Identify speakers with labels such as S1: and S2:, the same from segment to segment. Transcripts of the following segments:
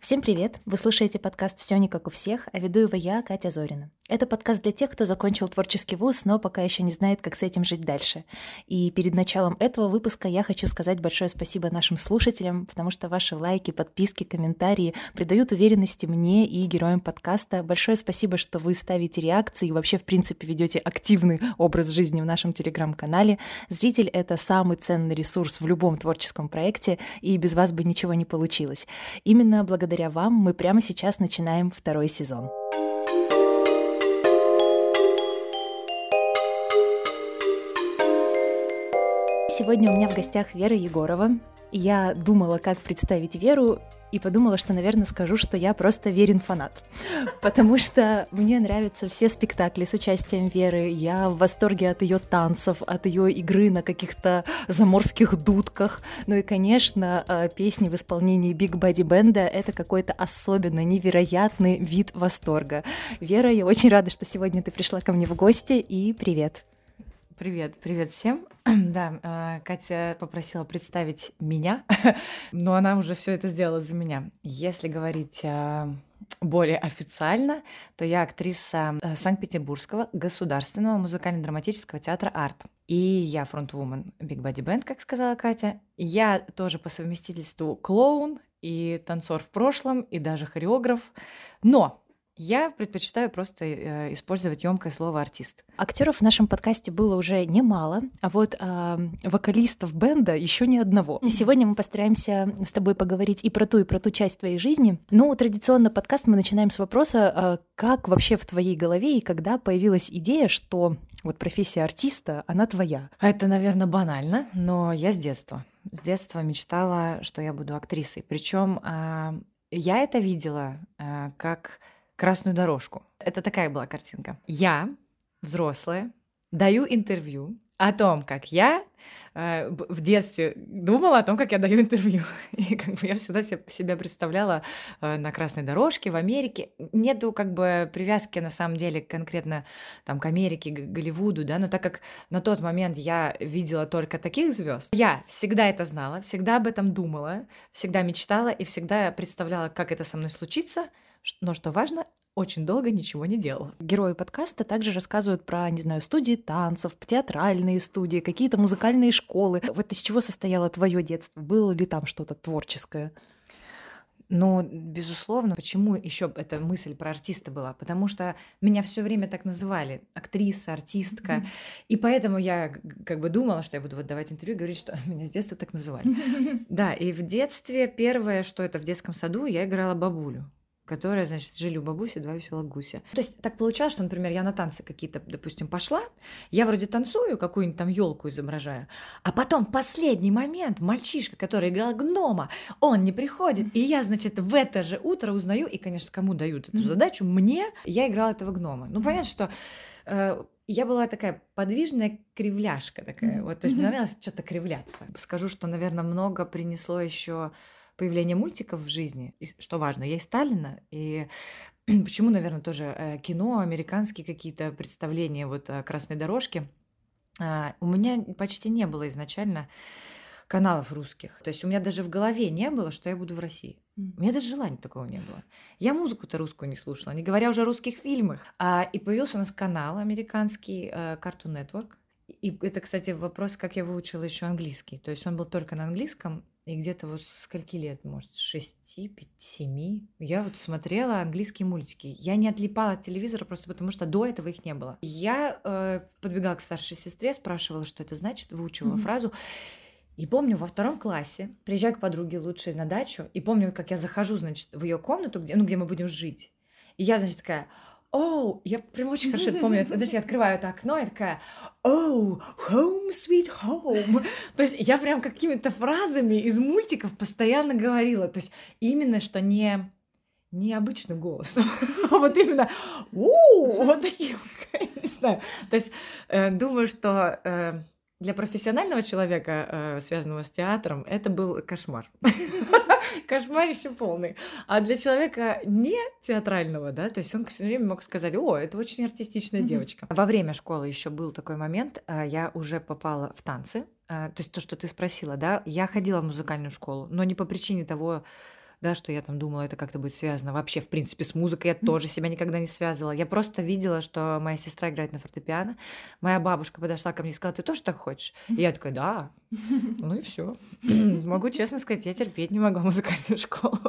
S1: Всем привет! Вы слушаете подкаст «Все не как у всех», а веду его я, Катя Зорина. Это подкаст для тех, кто закончил творческий вуз, но пока еще не знает, как с этим жить дальше. И перед началом этого выпуска я хочу сказать большое спасибо нашим слушателям, потому что ваши лайки, подписки, комментарии придают уверенности мне и героям подкаста. Большое спасибо, что вы ставите реакции и вообще, в принципе, ведете активный образ жизни в нашем телеграм-канале. Зритель — это самый ценный ресурс в любом творческом проекте, и без вас бы ничего не получилось. Именно благодаря благодаря вам мы прямо сейчас начинаем второй сезон. Сегодня у меня в гостях Вера Егорова. Я думала, как представить Веру, и подумала, что, наверное, скажу, что я просто верен фанат. Потому что мне нравятся все спектакли с участием Веры. Я в восторге от ее танцев, от ее игры на каких-то заморских дудках. Ну и, конечно, э, песни в исполнении Биг Бади Бенда — это какой-то особенно невероятный вид восторга. Вера, я очень рада, что сегодня ты пришла ко мне в гости, и привет.
S2: Привет, привет всем. Да, э, Катя попросила представить меня, но она уже все это сделала за меня. Если говорить э, более официально, то я актриса э, Санкт-Петербургского государственного музыкально-драматического театра «Арт». И я фронтвумен Big Body Band, как сказала Катя. Я тоже по совместительству клоун и танцор в прошлом, и даже хореограф. Но я предпочитаю просто э, использовать емкое слово артист.
S1: Актеров в нашем подкасте было уже немало, а вот э, вокалистов бенда еще ни одного. Сегодня мы постараемся с тобой поговорить и про ту, и про ту часть твоей жизни. Ну, традиционно подкаст мы начинаем с вопроса, э, как вообще в твоей голове и когда появилась идея, что вот профессия артиста, она твоя?
S2: Это, наверное, банально, но я с детства. С детства мечтала, что я буду актрисой. Причем э, я это видела э, как красную дорожку. Это такая была картинка. Я, взрослая, даю интервью о том, как я э, в детстве думала о том, как я даю интервью. И как бы я всегда себя представляла э, на красной дорожке в Америке. Нету как бы привязки на самом деле конкретно там к Америке, к Голливуду, да, но так как на тот момент я видела только таких звезд, я всегда это знала, всегда об этом думала, всегда мечтала и всегда представляла, как это со мной случится — но что важно, очень долго ничего не делала.
S1: Герои подкаста также рассказывают про, не знаю, студии танцев, театральные студии, какие-то музыкальные школы. Вот из чего состояло твое детство? Было ли там что-то творческое?
S2: Ну, безусловно, почему еще эта мысль про артиста была? Потому что меня все время так называли актриса, артистка, mm-hmm. и поэтому я как бы думала, что я буду вот давать интервью и говорить, что меня с детства так называли. Mm-hmm. Да, и в детстве первое, что это в детском саду, я играла бабулю которая, значит, жили у бабуси два веселых гуся. То есть так получалось, что, например, я на танцы какие-то, допустим, пошла, я вроде танцую, какую-нибудь там елку изображаю, а потом в последний момент мальчишка, который играл гнома, он не приходит, и я, значит, в это же утро узнаю, и, конечно, кому дают эту задачу, мне, я играла этого гнома. Ну, понятно, что э, я была такая подвижная кривляшка такая. Вот, то есть мне нравилось что-то кривляться. Скажу, что, наверное, много принесло еще появление мультиков в жизни, что важно, я из Сталина, и почему, наверное, тоже э, кино, американские какие-то представления вот о красной дорожке, а, у меня почти не было изначально каналов русских. То есть у меня даже в голове не было, что я буду в России. У меня даже желания такого не было. Я музыку-то русскую не слушала, не говоря уже о русских фильмах. А, и появился у нас канал американский э, Cartoon Network. И это, кстати, вопрос, как я выучила еще английский. То есть он был только на английском, и где-то вот скольки лет, может, шести, пяти, семи, я вот смотрела английские мультики. Я не отлипала от телевизора просто потому, что до этого их не было. Я э, подбегала к старшей сестре, спрашивала, что это значит, выучивала mm-hmm. фразу. И помню, во втором классе приезжаю к подруге лучшей на дачу, и помню, как я захожу, значит, в ее комнату, где, ну, где мы будем жить. И я, значит, такая, оу, я прям очень хорошо это помню. Знаешь, я открываю это окно и такая, оу, home sweet home. То есть я прям какими-то фразами из мультиков постоянно говорила. То есть именно, что не необычным голосом, а вот именно у вот таким, не знаю. То есть э, думаю, что э, для профессионального человека, э, связанного с театром, это был кошмар. Кошмарище полный. А для человека не театрального, да, то есть он все время мог сказать, о, это очень артистичная девочка. Во время школы еще был такой момент, э, я уже попала в танцы, э, то есть то, что ты спросила, да, я ходила в музыкальную школу, но не по причине того, да, что я там думала, это как-то будет связано. Вообще, в принципе, с музыкой я тоже себя никогда не связывала. Я просто видела, что моя сестра играет на фортепиано. Моя бабушка подошла ко мне и сказала, ты тоже так хочешь? И я такая, да. Ну и все. Могу честно сказать, я терпеть не могла музыкальную школу.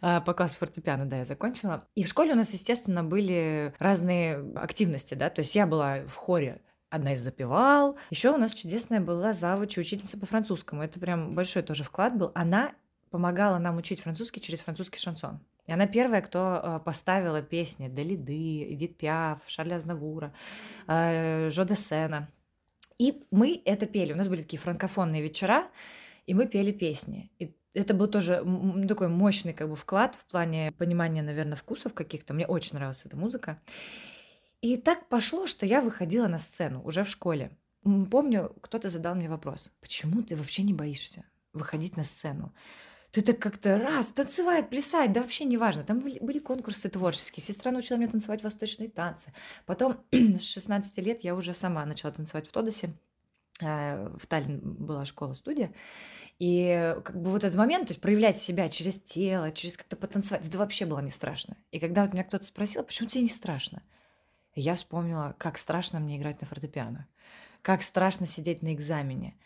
S2: А, по классу фортепиано, да, я закончила. И в школе у нас, естественно, были разные активности, да, то есть я была в хоре одна из запевал. Еще у нас чудесная была завуч учительница по французскому. Это прям большой тоже вклад был. Она помогала нам учить французский через французский шансон. И она первая, кто э, поставила песни Далиды, Эдит Пиаф, Шарля Азнавура, э, Жо де Сена. И мы это пели. У нас были такие франкофонные вечера, и мы пели песни. И это был тоже такой мощный как бы вклад в плане понимания, наверное, вкусов каких-то. Мне очень нравилась эта музыка. И так пошло, что я выходила на сцену уже в школе. Помню, кто-то задал мне вопрос, почему ты вообще не боишься выходить на сцену? Ты так как-то раз, танцевать, плясать, да вообще не важно. Там были, были конкурсы творческие. Сестра научила меня танцевать восточные танцы. Потом с 16 лет я уже сама начала танцевать в Тодосе. Э, в Таллин была школа-студия. И как бы вот этот момент, то есть проявлять себя через тело, через как-то потанцевать, это вообще было не страшно. И когда вот меня кто-то спросил, почему тебе не страшно? я вспомнила, как страшно мне играть на фортепиано, как страшно сидеть на экзамене.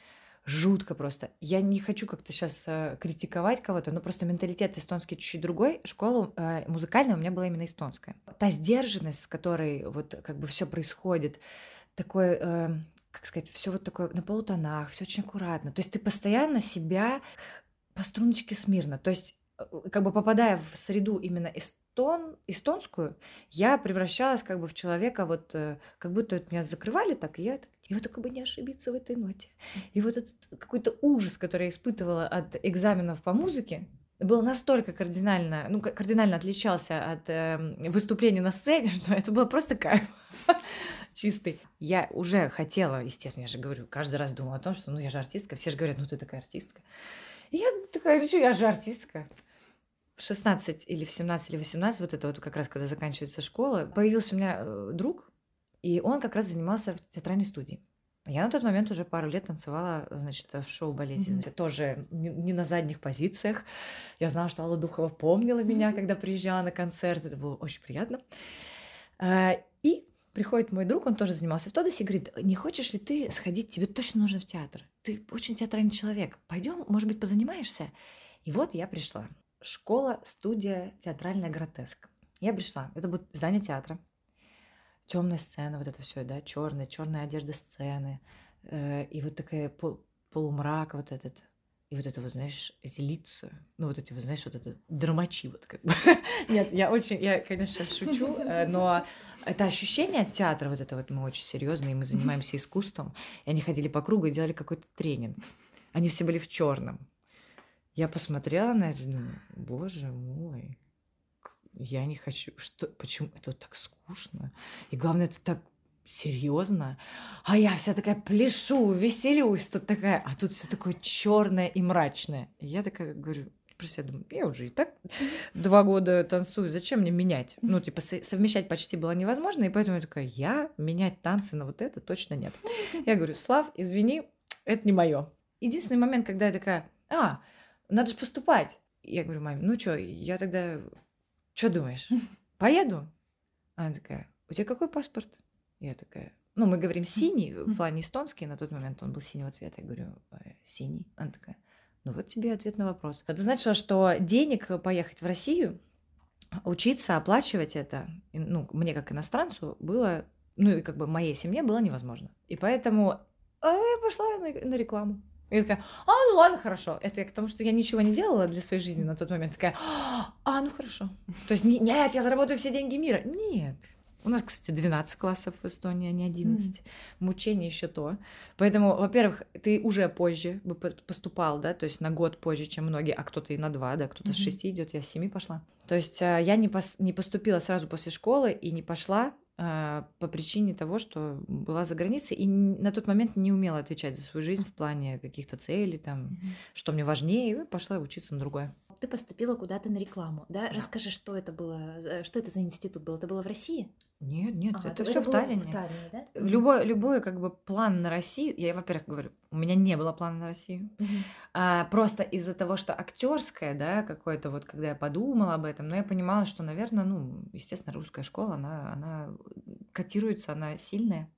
S2: Жутко просто. Я не хочу как-то сейчас э, критиковать кого-то, но просто менталитет эстонский чуть-чуть другой. Школа э, музыкальная у меня была именно эстонская. Та сдержанность, с которой вот как бы все происходит, такой, э, как сказать, все вот такое на полутонах, все очень аккуратно. То есть ты постоянно себя по струночке смирно. То есть э, как бы попадая в среду именно эст эстон, эстонскую, я превращалась как бы в человека, вот э, как будто вот меня закрывали так, и я и вот только бы не ошибиться в этой ноте. И вот этот какой-то ужас, который я испытывала от экзаменов по музыке, был настолько кардинально, ну, кардинально отличался от э, выступления на сцене, что это было просто кайф чистый. Я уже хотела, естественно, я же говорю, каждый раз думала о том, что, ну, я же артистка, все же говорят, ну, ты такая артистка. И я такая, ну, что, я же артистка в 16 или в 17 или 18, вот это вот как раз, когда заканчивается школа, появился у меня э, друг, и он как раз занимался в театральной студии. Я на тот момент уже пару лет танцевала, значит, в шоу «Болезнь». Mm-hmm. Тоже не, не на задних позициях. Я знала, что Алла Духова помнила меня, когда приезжала на концерт. Это было очень приятно. А, и приходит мой друг, он тоже занимался в Тодосе, и говорит, не хочешь ли ты сходить, тебе точно нужно в театр. Ты очень театральный человек. Пойдем, может быть, позанимаешься? И вот я пришла школа, студия, театральная гротеск. Я пришла. Это будет здание театра. Темная сцена, вот это все, да, черная, черная одежда сцены. Э, и вот такая пол, полумрак вот этот. И вот это, вот, знаешь, лица, ну вот эти, вот, знаешь, вот это драмачи, вот как бы. Нет, я очень, я, конечно, шучу, э, но это ощущение от театра, вот это вот мы очень серьезные, мы занимаемся искусством, и они ходили по кругу и делали какой-то тренинг. Они все были в черном. Я посмотрела на это думаю, боже мой, я не хочу, что, почему это так скучно? И главное, это так серьезно. А я вся такая пляшу, веселюсь, тут такая, а тут все такое черное и мрачное. И я такая говорю, про себя думаю, я уже и так два года танцую, зачем мне менять? Ну, типа, совмещать почти было невозможно, и поэтому я такая, я менять танцы на вот это точно нет. Я говорю, Слав, извини, это не мое. Единственный момент, когда я такая, а, надо же поступать. Я говорю, маме, ну что, я тогда, что думаешь, поеду? Она такая, у тебя какой паспорт? Я такая, ну, мы говорим синий, в плане эстонский, на тот момент он был синего цвета. Я говорю, «Э, синий. Она такая, ну вот тебе ответ на вопрос. Это значило, что денег поехать в Россию, учиться, оплачивать это, ну, мне как иностранцу было, ну, и как бы моей семье было невозможно. И поэтому а я пошла на, на рекламу. И я такая, а, ну ладно, хорошо. Это я к тому, что я ничего не делала для своей жизни на тот момент. Такая, а, ну хорошо. То есть, нет, я заработаю все деньги мира. Нет. У нас, кстати, 12 классов в Эстонии, а не 11. Mm. Мучение еще то. Поэтому, во-первых, ты уже позже бы поступал, да, то есть на год позже, чем многие, а кто-то и на два, да, кто-то mm-hmm. с 6 идет, я с 7 пошла. То есть а, я не, пос- не поступила сразу после школы и не пошла по причине того, что была за границей и на тот момент не умела отвечать за свою жизнь в плане каких-то целей, там, mm-hmm. что мне важнее, и пошла учиться на другое.
S1: Ты поступила куда-то на рекламу, да? да? Расскажи, что это было, что это за институт был? Это было в России?
S2: Нет, нет, ага, это все в Таллине. В Таллине, да? Любой, любой как бы план на Россию, я, во-первых, говорю, у меня не было плана на Россию, угу. а, просто из-за того, что актерское, да, какое-то вот, когда я подумала об этом, но я понимала, что, наверное, ну, естественно, русская школа, она, она котируется, она сильная.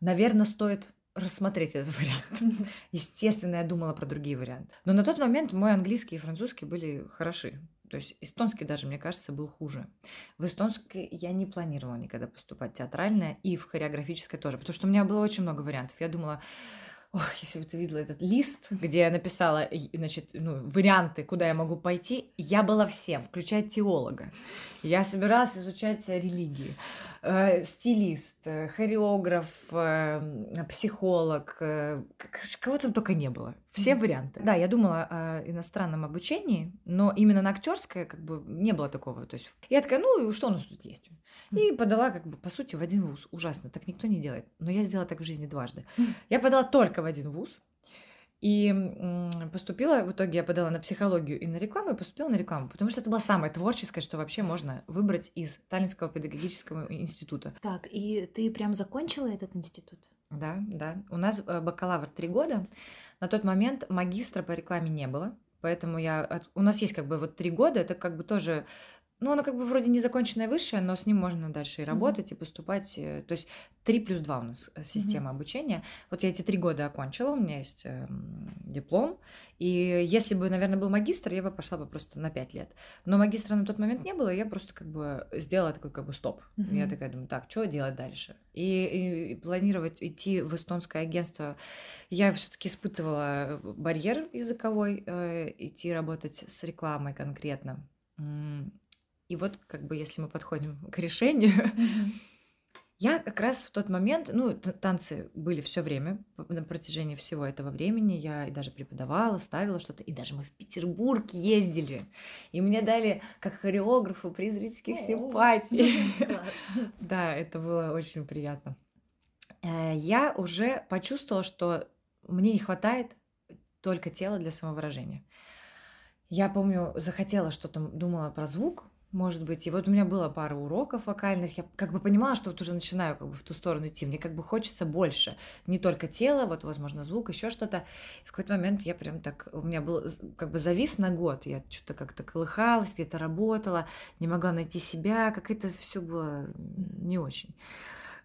S2: Наверное, стоит рассмотреть этот вариант. Естественно, я думала про другие варианты. Но на тот момент мой английский и французский были хороши. То есть эстонский даже, мне кажется, был хуже. В эстонский я не планировала никогда поступать театральное и в хореографическое тоже, потому что у меня было очень много вариантов. Я думала, Ох, если бы ты видела этот лист, где я написала, значит, ну, варианты, куда я могу пойти, я была всем, включая теолога. Я собиралась изучать религии. Э, стилист, э, хореограф, э, психолог, кого там только не было. Все варианты. Да, я думала о иностранном обучении, но именно на актерское как бы не было такого. То есть я такая, ну, что у нас тут есть? И подала, как бы, по сути, в один вуз. Ужасно, так никто не делает. Но я сделала так в жизни дважды. Я подала только в один вуз, и поступила, в итоге я подала на психологию и на рекламу, и поступила на рекламу, потому что это было самое творческое, что вообще можно выбрать из Таллинского педагогического института.
S1: Так, и ты прям закончила этот институт?
S2: Да, да. У нас э, бакалавр три года. На тот момент магистра по рекламе не было, поэтому я... У нас есть как бы вот три года, это как бы тоже ну, оно как бы вроде незаконченное высшее, но с ним можно дальше и работать, mm-hmm. и поступать. Э, то есть 3 плюс 2 у нас э, система mm-hmm. обучения. Вот я эти три года окончила, у меня есть э, диплом. И если бы, наверное, был магистр, я бы пошла бы просто на 5 лет. Но магистра на тот момент не было, я просто как бы сделала такой как бы стоп. Mm-hmm. Я такая думаю, так, что делать дальше? И, и, и планировать идти в эстонское агентство, я все-таки испытывала барьер языковой, э, идти работать с рекламой конкретно. И вот, как бы, если мы подходим к решению, я как раз в тот момент, ну, танцы были все время, на протяжении всего этого времени. Я и даже преподавала, ставила что-то. И даже мы в Петербург ездили. И мне дали, как хореографу, приз зрительских симпатий. Да, это было очень приятно. Э, я уже почувствовала, что мне не хватает только тела для самовыражения. Я помню, захотела что-то, думала про звук, может быть. И вот у меня было пара уроков вокальных. Я как бы понимала, что вот уже начинаю как бы в ту сторону идти. Мне как бы хочется больше. Не только тело, вот, возможно, звук, еще что-то. И в какой-то момент я прям так... У меня был как бы завис на год. Я что-то как-то колыхалась, где-то работала, не могла найти себя. Как это все было не очень.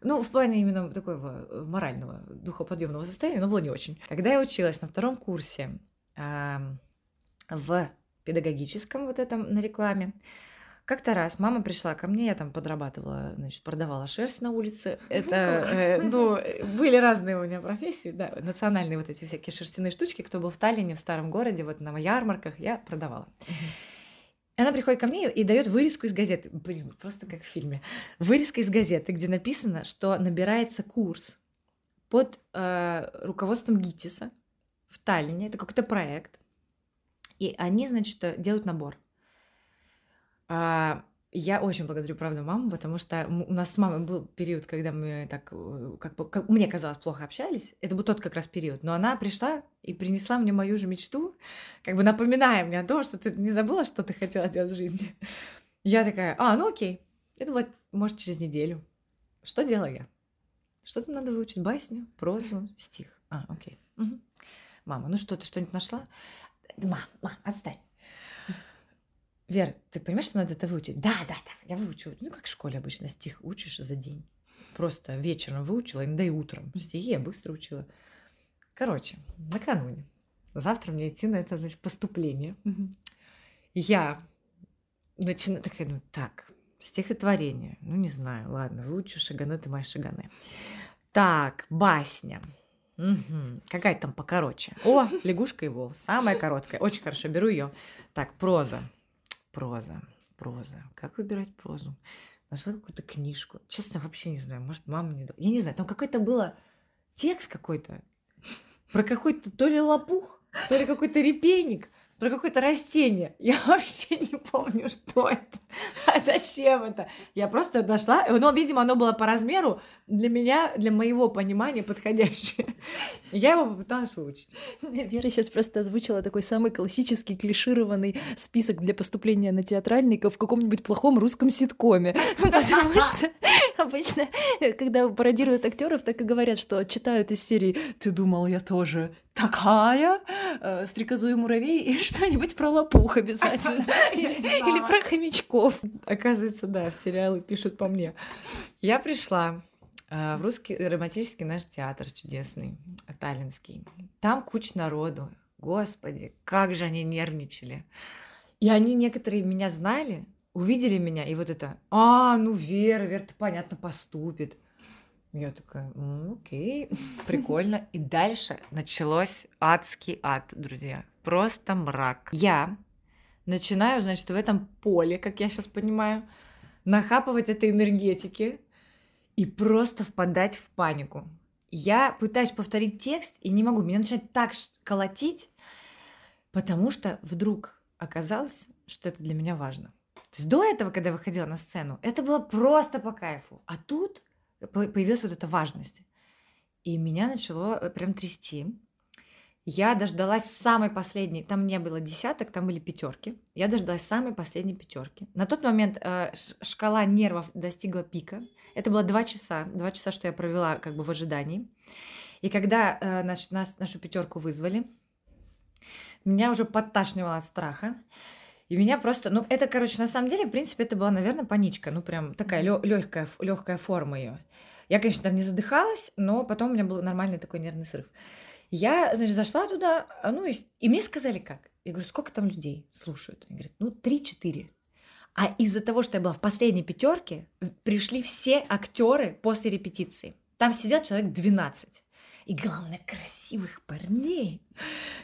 S2: Ну, в плане именно такого морального, духоподъемного состояния, но было не очень. Когда я училась на втором курсе э, в педагогическом вот этом на рекламе, как-то раз мама пришла ко мне, я там подрабатывала, значит, продавала шерсть на улице. Это, э, ну, были разные у меня профессии, да, национальные вот эти всякие шерстяные штучки. Кто был в Таллине, в старом городе, вот на ярмарках, я продавала. Она приходит ко мне и дает вырезку из газеты. Блин, просто как в фильме. Вырезка из газеты, где написано, что набирается курс под э, руководством ГИТИСа в Таллине. Это какой-то проект. И они, значит, делают набор. А, я очень благодарю, правда, маму, потому что у нас с мамой был период, когда мы так, э, как, бы, как мне казалось, плохо общались. Это был тот как раз период. Но она пришла и принесла мне мою же мечту, как бы напоминая мне о том, что ты не забыла, что ты хотела делать в жизни. Я такая, а, ну окей. Это вот, может, через неделю. Что делала я? Что там надо выучить? Басню, прозу, стих. А, окей. Угу. Мама, ну что, ты что-нибудь нашла? Мам, мам, отстань. Вер, ты понимаешь, что надо это выучить? Да, да, да, я выучу. Ну, как в школе обычно, стих учишь за день. Просто вечером выучила, иногда и утром. Стихи я быстро учила. Короче, накануне. Завтра мне идти на это, значит, поступление. Я начинаю, такая, ну, так, стихотворение. Ну, не знаю, ладно, выучу шаганы, ты мои шаганы. Так, басня. Угу. Какая там покороче? О, лягушка и вол. Самая короткая. Очень хорошо, беру ее. Так, проза. Проза, проза. Как выбирать прозу? Нашла какую-то книжку. Честно, вообще не знаю. Может, мама не... Я не знаю, там какой-то было текст какой-то про какой-то то ли лопух, то ли какой-то репейник, про какое-то растение. Я вообще не помню, что это. А зачем это? Я просто дошла, но, видимо, оно было по размеру для меня, для моего понимания подходящее. Я его попыталась выучить.
S1: Вера сейчас просто озвучила такой самый классический клишированный список для поступления на театральников в каком-нибудь плохом русском ситкоме. Потому что обычно, когда пародируют актеров, так и говорят, что читают из серии «Ты думал, я тоже такая, э, стрекозу и муравей, и что-нибудь про лопух обязательно. Или про хомячков.
S2: Оказывается, да, в сериалы пишут по мне. Я пришла э, в русский романтический наш театр чудесный, таллинский. Там куча народу. Господи, как же они нервничали. И они некоторые меня знали, увидели меня, и вот это, а, ну Вера, Вера, понятно, поступит. Я такая, окей, прикольно. И дальше началось адский ад, друзья. Просто мрак. Я начинаю, значит, в этом поле, как я сейчас понимаю, нахапывать этой энергетики и просто впадать в панику. Я пытаюсь повторить текст и не могу. Меня начинает так колотить, потому что вдруг оказалось, что это для меня важно. То есть до этого, когда я выходила на сцену, это было просто по кайфу. А тут появилась вот эта важность. И меня начало э, прям трясти. Я дождалась самой последней, там не было десяток, там были пятерки. Я дождалась самой последней пятерки. На тот момент э, шкала нервов достигла пика. Это было два часа, два часа, что я провела как бы в ожидании. И когда э, наш, нас, нашу пятерку вызвали, меня уже подташнивало от страха. И меня просто, ну, это, короче, на самом деле, в принципе, это была, наверное, паничка, ну, прям такая легкая, легкая форма ее. Я, конечно, там не задыхалась, но потом у меня был нормальный такой нервный срыв. Я, значит, зашла туда, а, ну, и, и мне сказали как. Я говорю, сколько там людей слушают? Они говорят, ну, три-четыре. А из-за того, что я была в последней пятерке, пришли все актеры после репетиции. Там сидел человек 12. И главное, красивых парней.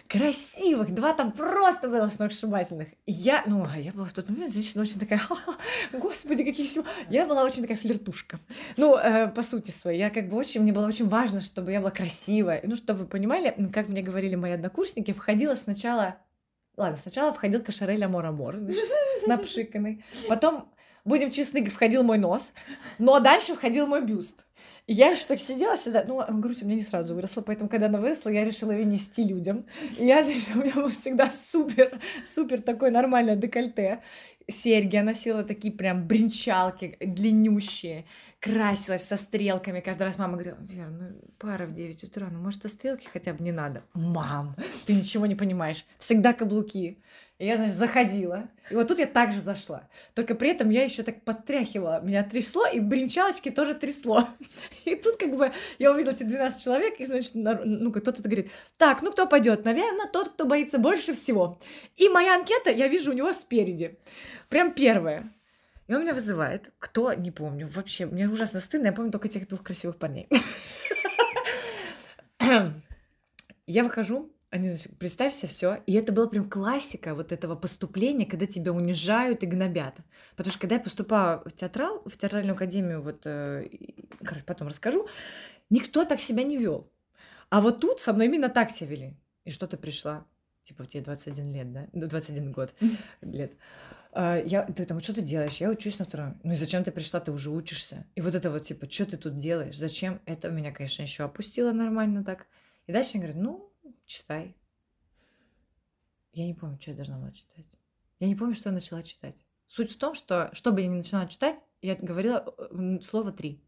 S2: Красивых. Два там просто было сногсшибательных. Я, ну, а я была в тот момент женщина очень такая, господи, каких всего. Я была очень такая флиртушка. Ну, э, по сути своей. Я как бы очень, мне было очень важно, чтобы я была красивая. Ну, чтобы вы понимали, как мне говорили мои однокурсники, входила сначала Ладно, сначала входил кашарель Амор-Амор, напшиканный. Потом, будем честны, входил мой нос. Но дальше входил мой бюст я еще так сидела всегда, ну, грудь у меня не сразу выросла, поэтому, когда она выросла, я решила ее нести людям. И я, у меня было всегда супер, супер такое нормальное декольте. Серьги я носила такие прям бринчалки длиннющие, красилась со стрелками. Каждый раз мама говорила, Вера, ну пара в 9 утра, ну может, а стрелки хотя бы не надо? Мам, ты ничего не понимаешь. Всегда каблуки. И я, значит, заходила. И вот тут я также зашла. Только при этом я еще так подтряхивала. Меня трясло, и бринчалочки тоже трясло. И тут как бы я увидела эти 12 человек, и, значит, ну, кто-то говорит, так, ну кто пойдет? Наверное, тот, кто боится больше всего. И моя анкета, я вижу у него спереди. Прям первая. И он меня вызывает. Кто? Не помню. Вообще, мне ужасно стыдно. Я помню только этих двух красивых парней. Я выхожу, они, представь себе все. И это была прям классика вот этого поступления, когда тебя унижают и гнобят. Потому что когда я поступала в театрал, в театральную академию, вот, э, короче, потом расскажу, никто так себя не вел. А вот тут со мной именно так себя вели. И что ты пришла? Типа, тебе 21 лет, да? Ну, 21 год лет. А, я, ты там, что ты делаешь? Я учусь на втором. Ну и зачем ты пришла? Ты уже учишься. И вот это вот, типа, что ты тут делаешь? Зачем? Это меня, конечно, еще опустило нормально так. И дальше они говорят, ну, читай. Я не помню, что я должна была читать. Я не помню, что я начала читать. Суть в том, что, чтобы я не начала читать, я говорила слово три.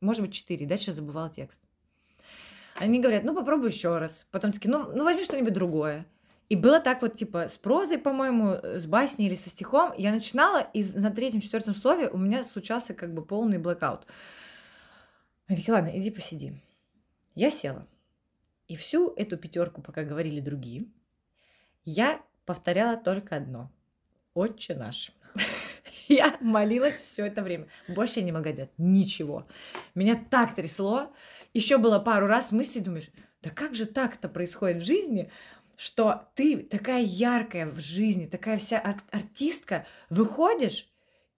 S2: Может быть, четыре. Дальше забывала текст. Они говорят, ну, попробуй еще раз. Потом такие, ну, ну возьми что-нибудь другое. И было так вот, типа, с прозой, по-моему, с басней или со стихом. Я начинала, и на третьем-четвертом слове у меня случался как бы полный блэкаут. Они такие, ладно, иди посиди. Я села. И всю эту пятерку, пока говорили другие, я повторяла только одно. Отче наш. Я молилась все это время. Больше я не могла делать ничего. Меня так трясло. Еще было пару раз мысли, думаешь, да как же так-то происходит в жизни, что ты такая яркая в жизни, такая вся ар- артистка, выходишь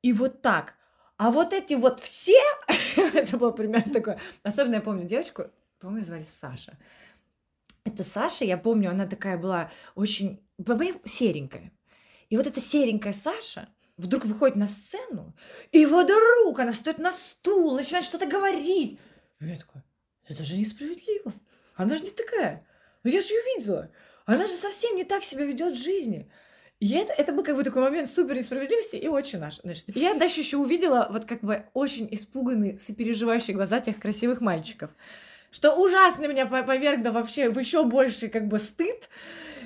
S2: и вот так. А вот эти вот все, это было примерно такое. Особенно я помню девочку, по-моему, звали Саша. Это Саша, я помню, она такая была очень, серенькая. И вот эта серенькая Саша вдруг выходит на сцену, и вдруг она стоит на стул, начинает что-то говорить. И я такой, это же несправедливо. Она же не такая. Но я же ее видела. Она же совсем не так себя ведет в жизни. И это, это был как бы такой момент супер несправедливости и очень наш. Значит, и я дальше еще увидела вот как бы очень испуганные, сопереживающие глаза тех красивых мальчиков. Что ужасно меня повергло вообще в еще больший как бы стыд.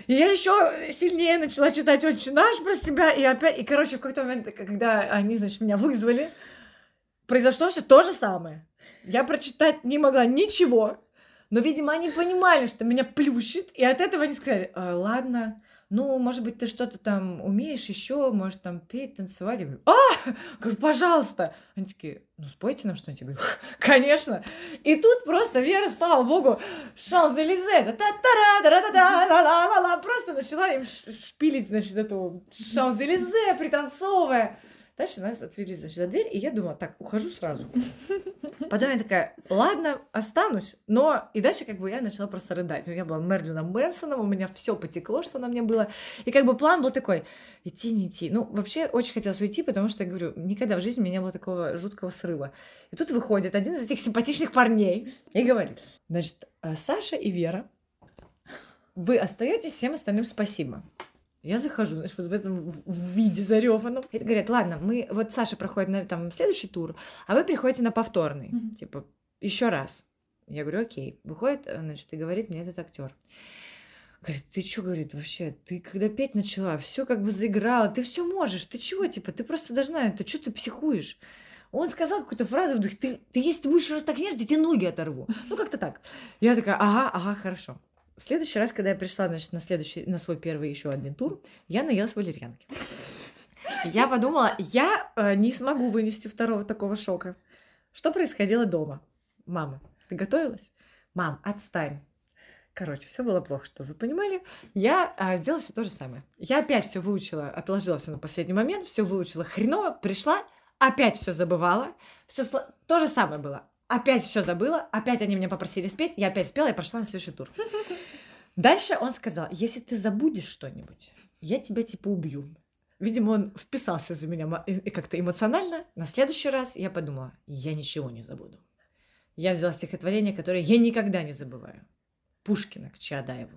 S2: И я еще сильнее начала читать «Отче наш» про себя, и опять, и, короче, в какой-то момент, когда они, значит, меня вызвали, произошло все то же самое. Я прочитать не могла ничего, но, видимо, они понимали, что меня плющит, и от этого они сказали, «А, ладно, ну, может быть, ты что-то там умеешь еще, может, там петь, танцевать. Я говорю, а, говорю, пожалуйста. Они такие, ну, спойте нам что-нибудь. Я говорю, конечно. И тут просто Вера, слава богу, Шанс-Элизе, просто начала им шпилить, значит, эту Шанс-Элизе, пританцовывая. Дальше нас отвели, значит, за дверь, и я думала, так, ухожу сразу. Потом я такая, ладно, останусь, но... И дальше как бы я начала просто рыдать. Я была Мерлином Мэнсоном, у меня все потекло, что на мне было. И как бы план был такой, идти, не идти. Ну, вообще очень хотелось уйти, потому что, я говорю, никогда в жизни у меня не было такого жуткого срыва. И тут выходит один из этих симпатичных парней и говорит, значит, «А Саша и Вера, вы остаетесь, всем остальным спасибо. Я захожу, знаешь, вот в этом в виде зареванном. И говорят, ладно, мы, вот Саша проходит на там следующий тур, а вы приходите на повторный. Mm-hmm. Типа, еще раз. Я говорю, окей. Выходит, значит, и говорит мне этот актер. Говорит, ты что, говорит, вообще, ты когда петь начала, все как бы заиграла, ты все можешь, ты чего, типа, ты просто должна, ты что ты психуешь? Он сказал какую-то фразу, ты, ты если будешь раз так нервничать, я тебе ноги оторву. Ну, как-то так. Я такая, ага, ага, хорошо. В следующий раз, когда я пришла, значит, на следующий, на свой первый еще один тур, я наелась валерьянки. Я подумала, я э, не смогу вынести второго такого шока. Что происходило дома? Мама, ты готовилась? Мам, отстань. Короче, все было плохо, что вы понимали. Я а, сделала все то же самое. Я опять все выучила, отложила все на последний момент, все выучила хреново, пришла, опять все забывала, все то же самое было опять все забыла, опять они меня попросили спеть, я опять спела и прошла на следующий тур. Дальше он сказал, если ты забудешь что-нибудь, я тебя типа убью. Видимо, он вписался за меня как-то эмоционально. На следующий раз я подумала, я ничего не забуду. Я взяла стихотворение, которое я никогда не забываю. Пушкина к Чаадаеву.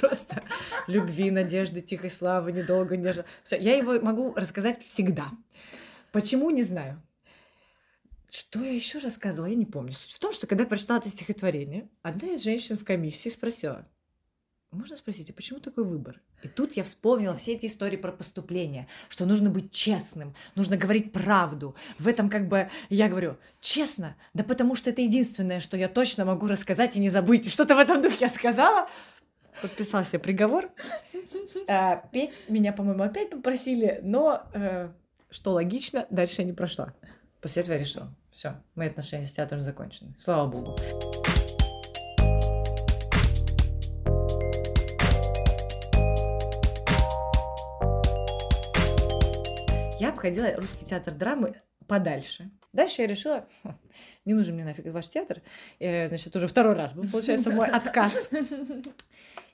S2: Просто любви, надежды, тихой славы, недолго, нежно. Я его могу рассказать всегда. Почему, не знаю. Что я еще рассказывала, я не помню. Суть в том, что когда я прочитала это стихотворение, одна из женщин в комиссии спросила, можно спросить, а почему такой выбор? И тут я вспомнила все эти истории про поступление, что нужно быть честным, нужно говорить правду. В этом как бы я говорю, честно, да потому что это единственное, что я точно могу рассказать и не забыть. Что-то в этом духе я сказала. Подписался приговор. А, петь меня, по-моему, опять попросили, но, э, что логично, дальше я не прошла. После этого я решила, все, мои отношения с театром закончены. Слава богу. Я обходила русский театр драмы подальше. Дальше я решила, не нужен мне нафиг ваш театр. И, значит, уже второй раз был, получается, мой отказ.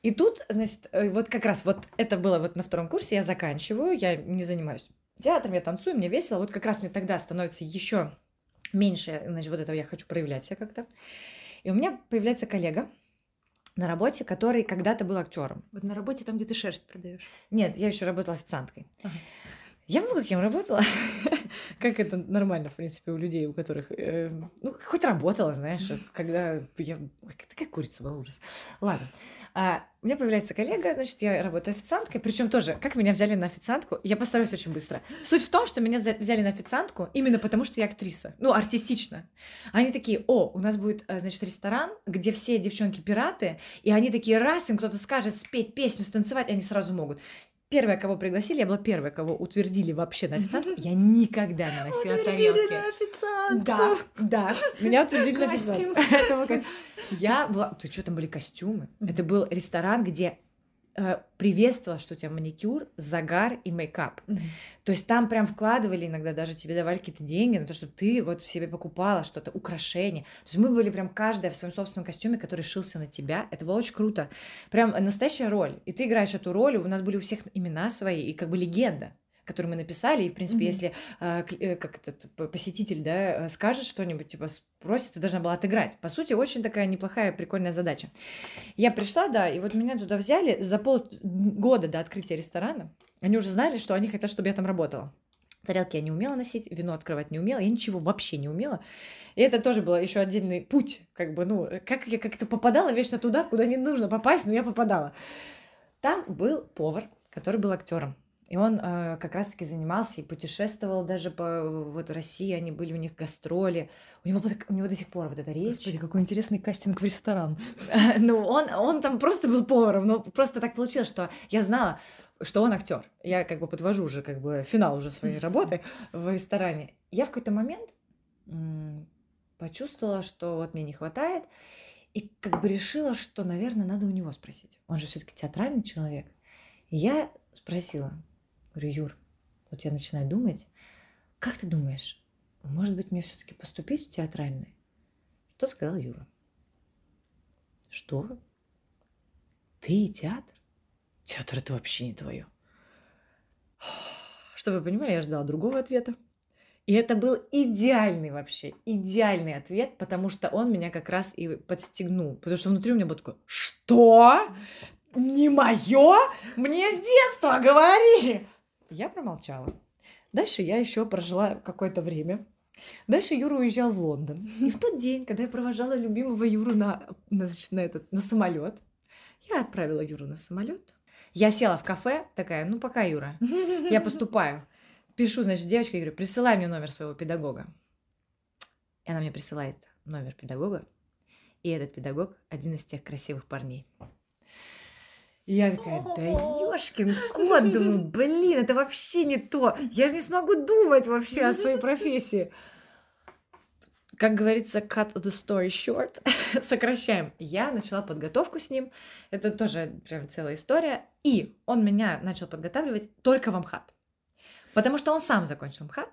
S2: И тут, значит, э, вот как раз вот это было вот на втором курсе, я заканчиваю, я не занимаюсь театром, я танцую, мне весело. Вот как раз мне тогда становится еще меньше, значит, вот этого я хочу проявлять себя как-то. И у меня появляется коллега на работе, который когда-то был актером.
S1: Вот на работе там, где ты шерсть продаешь.
S2: Нет, я еще работала официанткой. Ага. Я много кем работала. как это нормально, в принципе, у людей, у которых... Э, ну, хоть работала, знаешь, когда я... Такая курица была, ужас. Ладно. А, у меня появляется коллега, значит, я работаю официанткой, причем тоже, как меня взяли на официантку, я постараюсь очень быстро. Суть в том, что меня взяли на официантку именно потому, что я актриса, ну, артистично. Они такие, о, у нас будет, э, значит, ресторан, где все девчонки пираты, и они такие, раз им кто-то скажет спеть песню, станцевать, они сразу могут. Первая, кого пригласили, я была первая, кого утвердили вообще на официантку. Я никогда не носила тарелки.
S1: на официантку.
S2: Да, да. Меня утвердили на официантку. Я была... Ты что, там были костюмы? Это был ресторан, где Э, приветствовала, что у тебя маникюр, загар и мейкап. Mm-hmm. То есть там прям вкладывали иногда даже тебе давали какие-то деньги на то, чтобы ты вот себе покупала что-то, украшение. То есть мы были прям каждая в своем собственном костюме, который шился на тебя. Это было очень круто. Прям настоящая роль. И ты играешь эту роль, у нас были у всех имена свои и как бы легенда. Который мы написали, и, в принципе, mm-hmm. если э, э, как этот посетитель, да, скажет что-нибудь, типа, спросит, ты должна была отыграть. По сути, очень такая неплохая, прикольная задача. Я пришла, да, и вот меня туда взяли за полгода до открытия ресторана. Они уже знали, что они хотят, чтобы я там работала. Тарелки я не умела носить, вино открывать не умела, я ничего вообще не умела. И это тоже был еще отдельный путь, как бы, ну, как я как-то попадала вечно туда, куда не нужно попасть, но я попадала. Там был повар, который был актером. И он э, как раз-таки занимался и путешествовал даже по вот России, они были у них гастроли. У него, у него до сих пор вот эта речь.
S1: Господи, какой интересный кастинг в ресторан.
S2: ну, он, он там просто был поваром, но просто так получилось, что я знала, что он актер. Я как бы подвожу уже как бы финал уже своей работы в ресторане. Я в какой-то момент почувствовала, что вот мне не хватает, и как бы решила, что, наверное, надо у него спросить. Он же все-таки театральный человек. И я спросила, Говорю, Юр, вот я начинаю думать, как ты думаешь, может быть, мне все-таки поступить в театральный? Что сказал Юра? Что? Ты и театр? Театр это вообще не твое. Чтобы вы понимали, я ждала другого ответа. И это был идеальный вообще, идеальный ответ, потому что он меня как раз и подстегнул. Потому что внутри у меня было такое, что? Не мое? Мне с детства говорили. Я промолчала. Дальше я еще прожила какое-то время. Дальше Юра уезжал в Лондон. И в тот день, когда я провожала любимого Юру на, на, значит, на, этот, на самолет, я отправила Юру на самолет. Я села в кафе, такая, ну пока, Юра, я поступаю. Пишу, значит, девочка, говорю, присылай мне номер своего педагога. И она мне присылает номер педагога. И этот педагог один из тех красивых парней. И я такая, да ёшкин кот, думаю, блин, это вообще не то. Я же не смогу думать вообще о своей профессии. Как говорится, cut the story short, сокращаем. Я начала подготовку с ним. Это тоже прям целая история. И он меня начал подготавливать только в Амхат. Потому что он сам закончил МХАТ,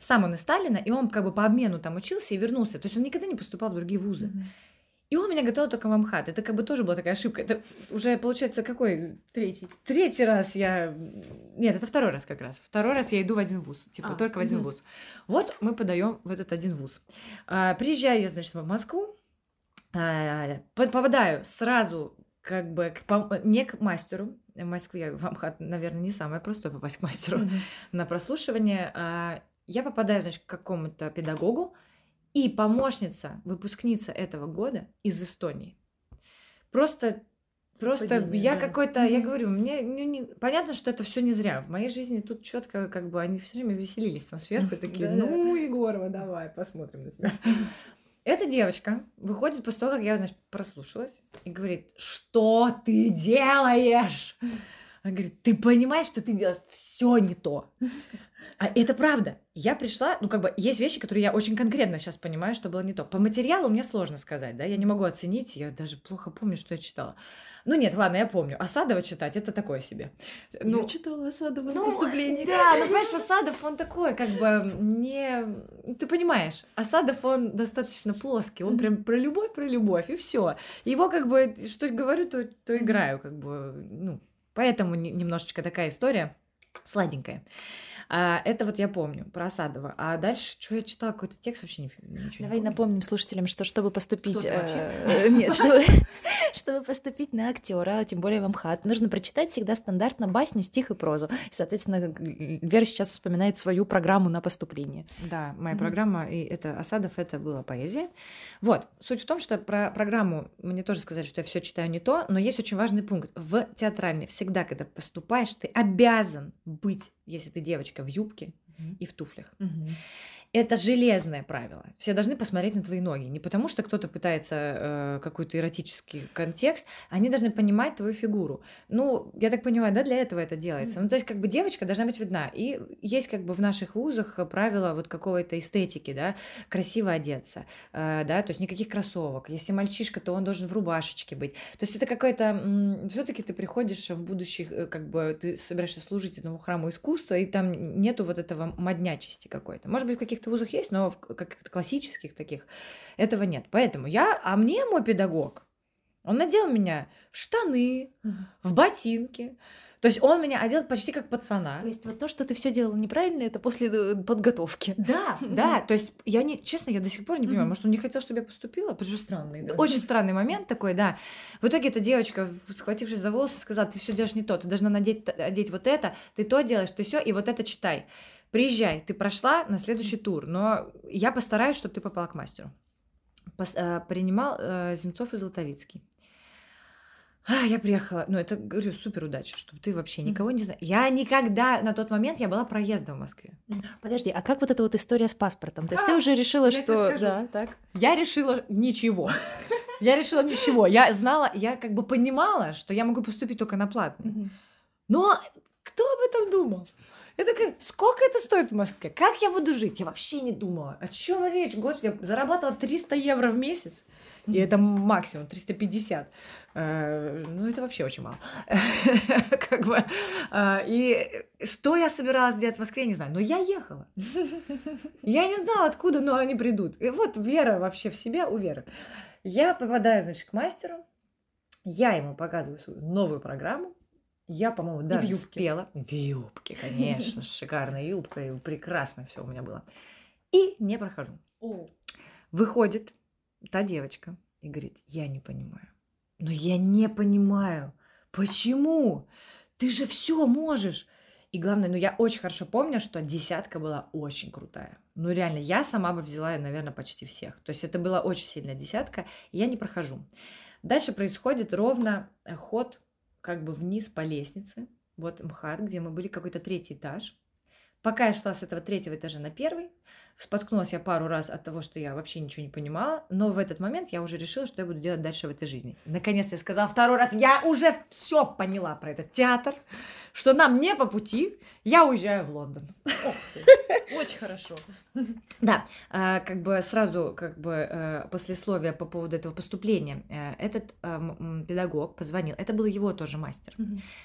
S2: сам он из Сталина, и он как бы по обмену там учился и вернулся. То есть он никогда не поступал в другие вузы. Mm-hmm. И он меня готовил только в МХАТ. Это как бы тоже была такая ошибка. Это уже, получается, какой третий? Третий раз я... Нет, это второй раз как раз. Второй раз я иду в один вуз. Типа, а, только в один угу. вуз. Вот мы подаем в этот один вуз. А, приезжаю я, значит, в Москву. А, попадаю сразу как бы к, не к мастеру. В Москве в МХАТ, наверное, не самое простое попасть к мастеру mm на прослушивание. А, я попадаю, значит, к какому-то педагогу, и помощница, выпускница этого года из Эстонии. Просто Просто Падение, я да. какой-то, mm-hmm. я говорю, мне не, не, понятно, что это все не зря. В моей жизни тут четко, как бы они все время веселились там сверху, такие, ну, Егорова, давай, посмотрим на тебя. Эта девочка выходит после того, как я, значит, прослушалась, и говорит, что ты делаешь? Она говорит, ты понимаешь, что ты делаешь все не то. А это правда. Я пришла, ну, как бы, есть вещи, которые я очень конкретно сейчас понимаю, что было не то. По материалу мне сложно сказать, да, я не могу оценить, я даже плохо помню, что я читала. Ну, нет, ладно, я помню. Осадова читать, это такое себе.
S1: Ну, я читала Осадова на ну, поступлении.
S2: Да, ну, понимаешь, Осадов, он такой, как бы, не... Ты понимаешь, Осадов, он достаточно плоский, он прям про любовь, про любовь, и все. Его, как бы, что говорю, то, то играю, как бы, ну, поэтому немножечко такая история сладенькая. А, это вот я помню про Осадова. А дальше, что я читала, какой-то текст вообще ничего
S1: Давай
S2: не
S1: напомним слушателям, что чтобы поступить... Э, нет, чтобы поступить на актера, а тем более в МХАТ, нужно прочитать всегда стандартно басню, стих и прозу. И, соответственно, Вера сейчас вспоминает свою программу на поступление.
S2: Да, моя программа, и это Осадов, это была поэзия. Вот, суть в том, что про программу мне тоже сказали, что я все читаю не то, но есть очень важный пункт. В театральной всегда, когда поступаешь, ты обязан быть если ты девочка в юбке mm-hmm. и в туфлях. Mm-hmm. Это железное правило. Все должны посмотреть на твои ноги. Не потому, что кто-то пытается э, какой-то эротический контекст, они должны понимать твою фигуру. Ну, я так понимаю, да, для этого это делается. Ну, то есть, как бы девочка должна быть видна. И есть как бы в наших вузах правила вот какой-то эстетики, да, красиво одеться, э, да, то есть никаких кроссовок. Если мальчишка, то он должен в рубашечке быть. То есть это какое-то... Все-таки ты приходишь в будущих, э, как бы ты собираешься служить этому храму искусства, и там нету вот этого моднячести какой-то. Может быть, в каких каких-то вузах есть, но в каких-то классических таких этого нет. Поэтому я, а мне мой педагог, он надел меня в штаны, в ботинки, То есть он меня одел почти как пацана.
S1: То есть вот то, что ты все делала неправильно, это после э, подготовки.
S2: Да, да. То есть я не, честно, я до сих пор не понимаю, может, он не хотел, чтобы я поступила? Потому что
S1: странный, да.
S2: Очень странный момент такой, да. В итоге эта девочка, схватившись за волосы, сказала, ты все делаешь не то, ты должна надеть, одеть вот это, ты то делаешь, ты все, и вот это читай. Приезжай, ты прошла на следующий тур, но я постараюсь, чтобы ты попала к мастеру. Пос, э, принимал э, Земцов и Золотовицкий. А, я приехала, ну это, говорю, супер удача, что ты вообще никого не знаешь. Я никогда, на тот момент я была проездом в Москве.
S1: Подожди, а как вот эта вот история с паспортом? То есть а, ты уже решила, что...
S2: Да, так. Я решила ничего. Я решила ничего. Я знала, я как бы понимала, что я могу поступить только на платный. Но кто об этом думал? Я такая, сколько это стоит в Москве? Как я буду жить? Я вообще не думала. О чем речь? Господи, я зарабатывала 300 евро в месяц. И это максимум 350. Э, ну, это вообще очень мало. как бы. Э, и что я собиралась делать в Москве, я не знаю. Но я ехала. я не знала, откуда, но они придут. И вот вера вообще в себя у Веры. Я попадаю, значит, к мастеру. Я ему показываю свою новую программу. Я, по-моему, даже в спела. В юбке, конечно, шикарная юбка, и прекрасно все у меня было. И не прохожу. Выходит та девочка и говорит, я не понимаю. Но я не понимаю, почему? Ты же все можешь. И главное, ну я очень хорошо помню, что десятка была очень крутая. Ну реально, я сама бы взяла, наверное, почти всех. То есть это была очень сильная десятка, и я не прохожу. Дальше происходит ровно ход как бы вниз по лестнице. Вот МХАТ, где мы были, какой-то третий этаж. Пока я шла с этого третьего этажа на первый, Споткнулась я пару раз от того, что я вообще ничего не понимала, но в этот момент я уже решила, что я буду делать дальше в этой жизни. Наконец-то я сказала второй раз, я уже все поняла про этот театр, что нам не по пути, я уезжаю в Лондон.
S1: Очень хорошо.
S2: Да, а, как бы сразу как бы э, послесловие по поводу этого поступления. Э, этот э, педагог позвонил, это был его тоже мастер.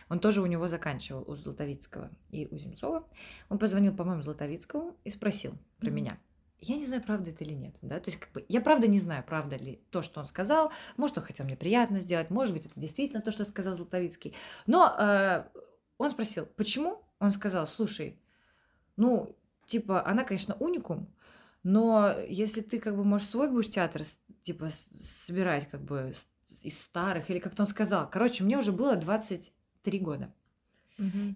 S2: Он тоже у него заканчивал, у Златовицкого и у Земцова. Он позвонил, по-моему, Златовицкому и спросил, про меня. Я не знаю, правда это или нет, да, то есть как бы я правда не знаю, правда ли то, что он сказал, может, он хотел мне приятно сделать, может быть, это действительно то, что сказал Златовицкий, но э, он спросил, почему? Он сказал, слушай, ну, типа, она, конечно, уникум, но если ты как бы, можешь свой будешь театр, типа, собирать как бы из старых, или как-то он сказал, короче, мне уже было 23 года.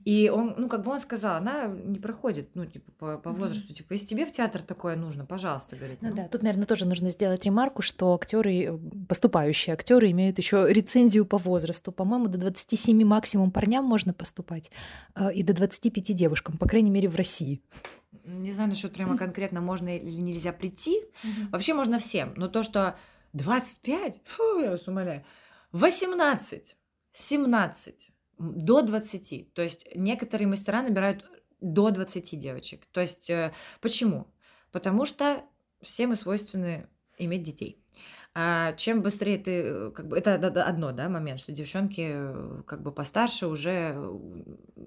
S2: И он, ну, как бы он сказал, она не проходит, ну, типа, по, по возрасту, типа, если тебе в театр такое нужно, пожалуйста, говорит.
S1: Ну, ну. да, тут, наверное, тоже нужно сделать ремарку, что актеры, э, поступающие актеры имеют еще рецензию по возрасту. По-моему, до 27 максимум парням можно поступать, э, и до 25 девушкам, по крайней мере, в России.
S2: Не знаю насчет прямо конкретно, можно или нельзя прийти. Вообще можно всем, но то, что 25, фу, я вас умоляю, 18, 17, до 20. То есть некоторые мастера набирают до 20 девочек. То есть э, почему? Потому что все мы свойственны иметь детей. А чем быстрее ты, э, как бы, это одно, да, момент, что девчонки э, как бы постарше уже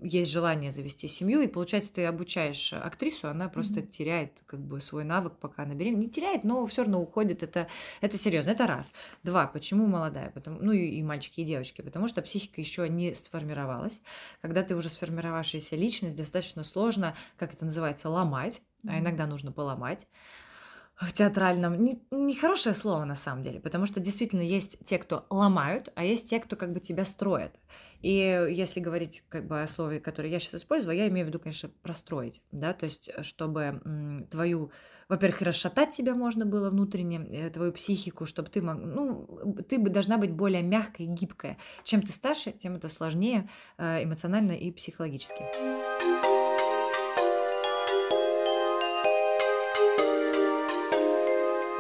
S2: есть желание завести семью, и получается, ты обучаешь актрису, она просто mm-hmm. теряет как бы свой навык, пока она беременна. Не теряет, но все равно уходит. Это, это серьезно. Это раз. Два. Почему молодая? Потому, ну и, и мальчики, и девочки. Потому что психика еще не сформировалась. Когда ты уже сформировавшаяся личность, достаточно сложно, как это называется, ломать, mm-hmm. а иногда нужно поломать в театральном не, не хорошее слово на самом деле, потому что действительно есть те, кто ломают, а есть те, кто как бы тебя строят. И если говорить как бы о слове, которое я сейчас использую, я имею в виду, конечно, простроить, да, то есть чтобы м, твою, во-первых, расшатать тебя можно было внутренне, э, твою психику, чтобы ты мог, ну, ты бы должна быть более мягкой, гибкая. Чем ты старше, тем это сложнее э, эмоционально и психологически.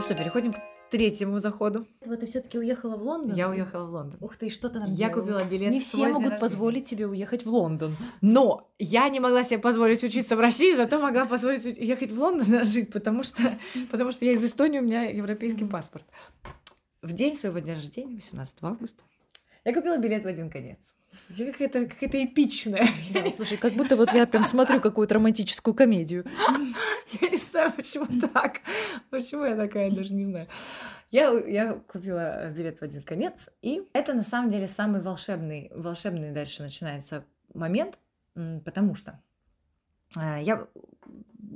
S2: Что, переходим к третьему заходу.
S1: Вот ты все-таки уехала в Лондон?
S2: Я уехала в Лондон.
S1: Ух ты, что ты там
S2: Я
S1: делала?
S2: купила билет.
S1: Не все могут позволить себе уехать в Лондон.
S2: Но я не могла себе позволить учиться в России, зато могла позволить ехать в Лондон жить, потому что, потому что я из Эстонии, у меня европейский паспорт. В день своего дня рождения, 18 августа, я купила билет в один конец. Я какая-то какая эпичная.
S1: Да, слушай, как будто вот я прям смотрю какую-то романтическую комедию.
S2: Я не знаю, почему так. Почему я такая, даже не знаю. Я, я купила билет в один конец, и это на самом деле самый волшебный, волшебный дальше начинается момент, потому что а, я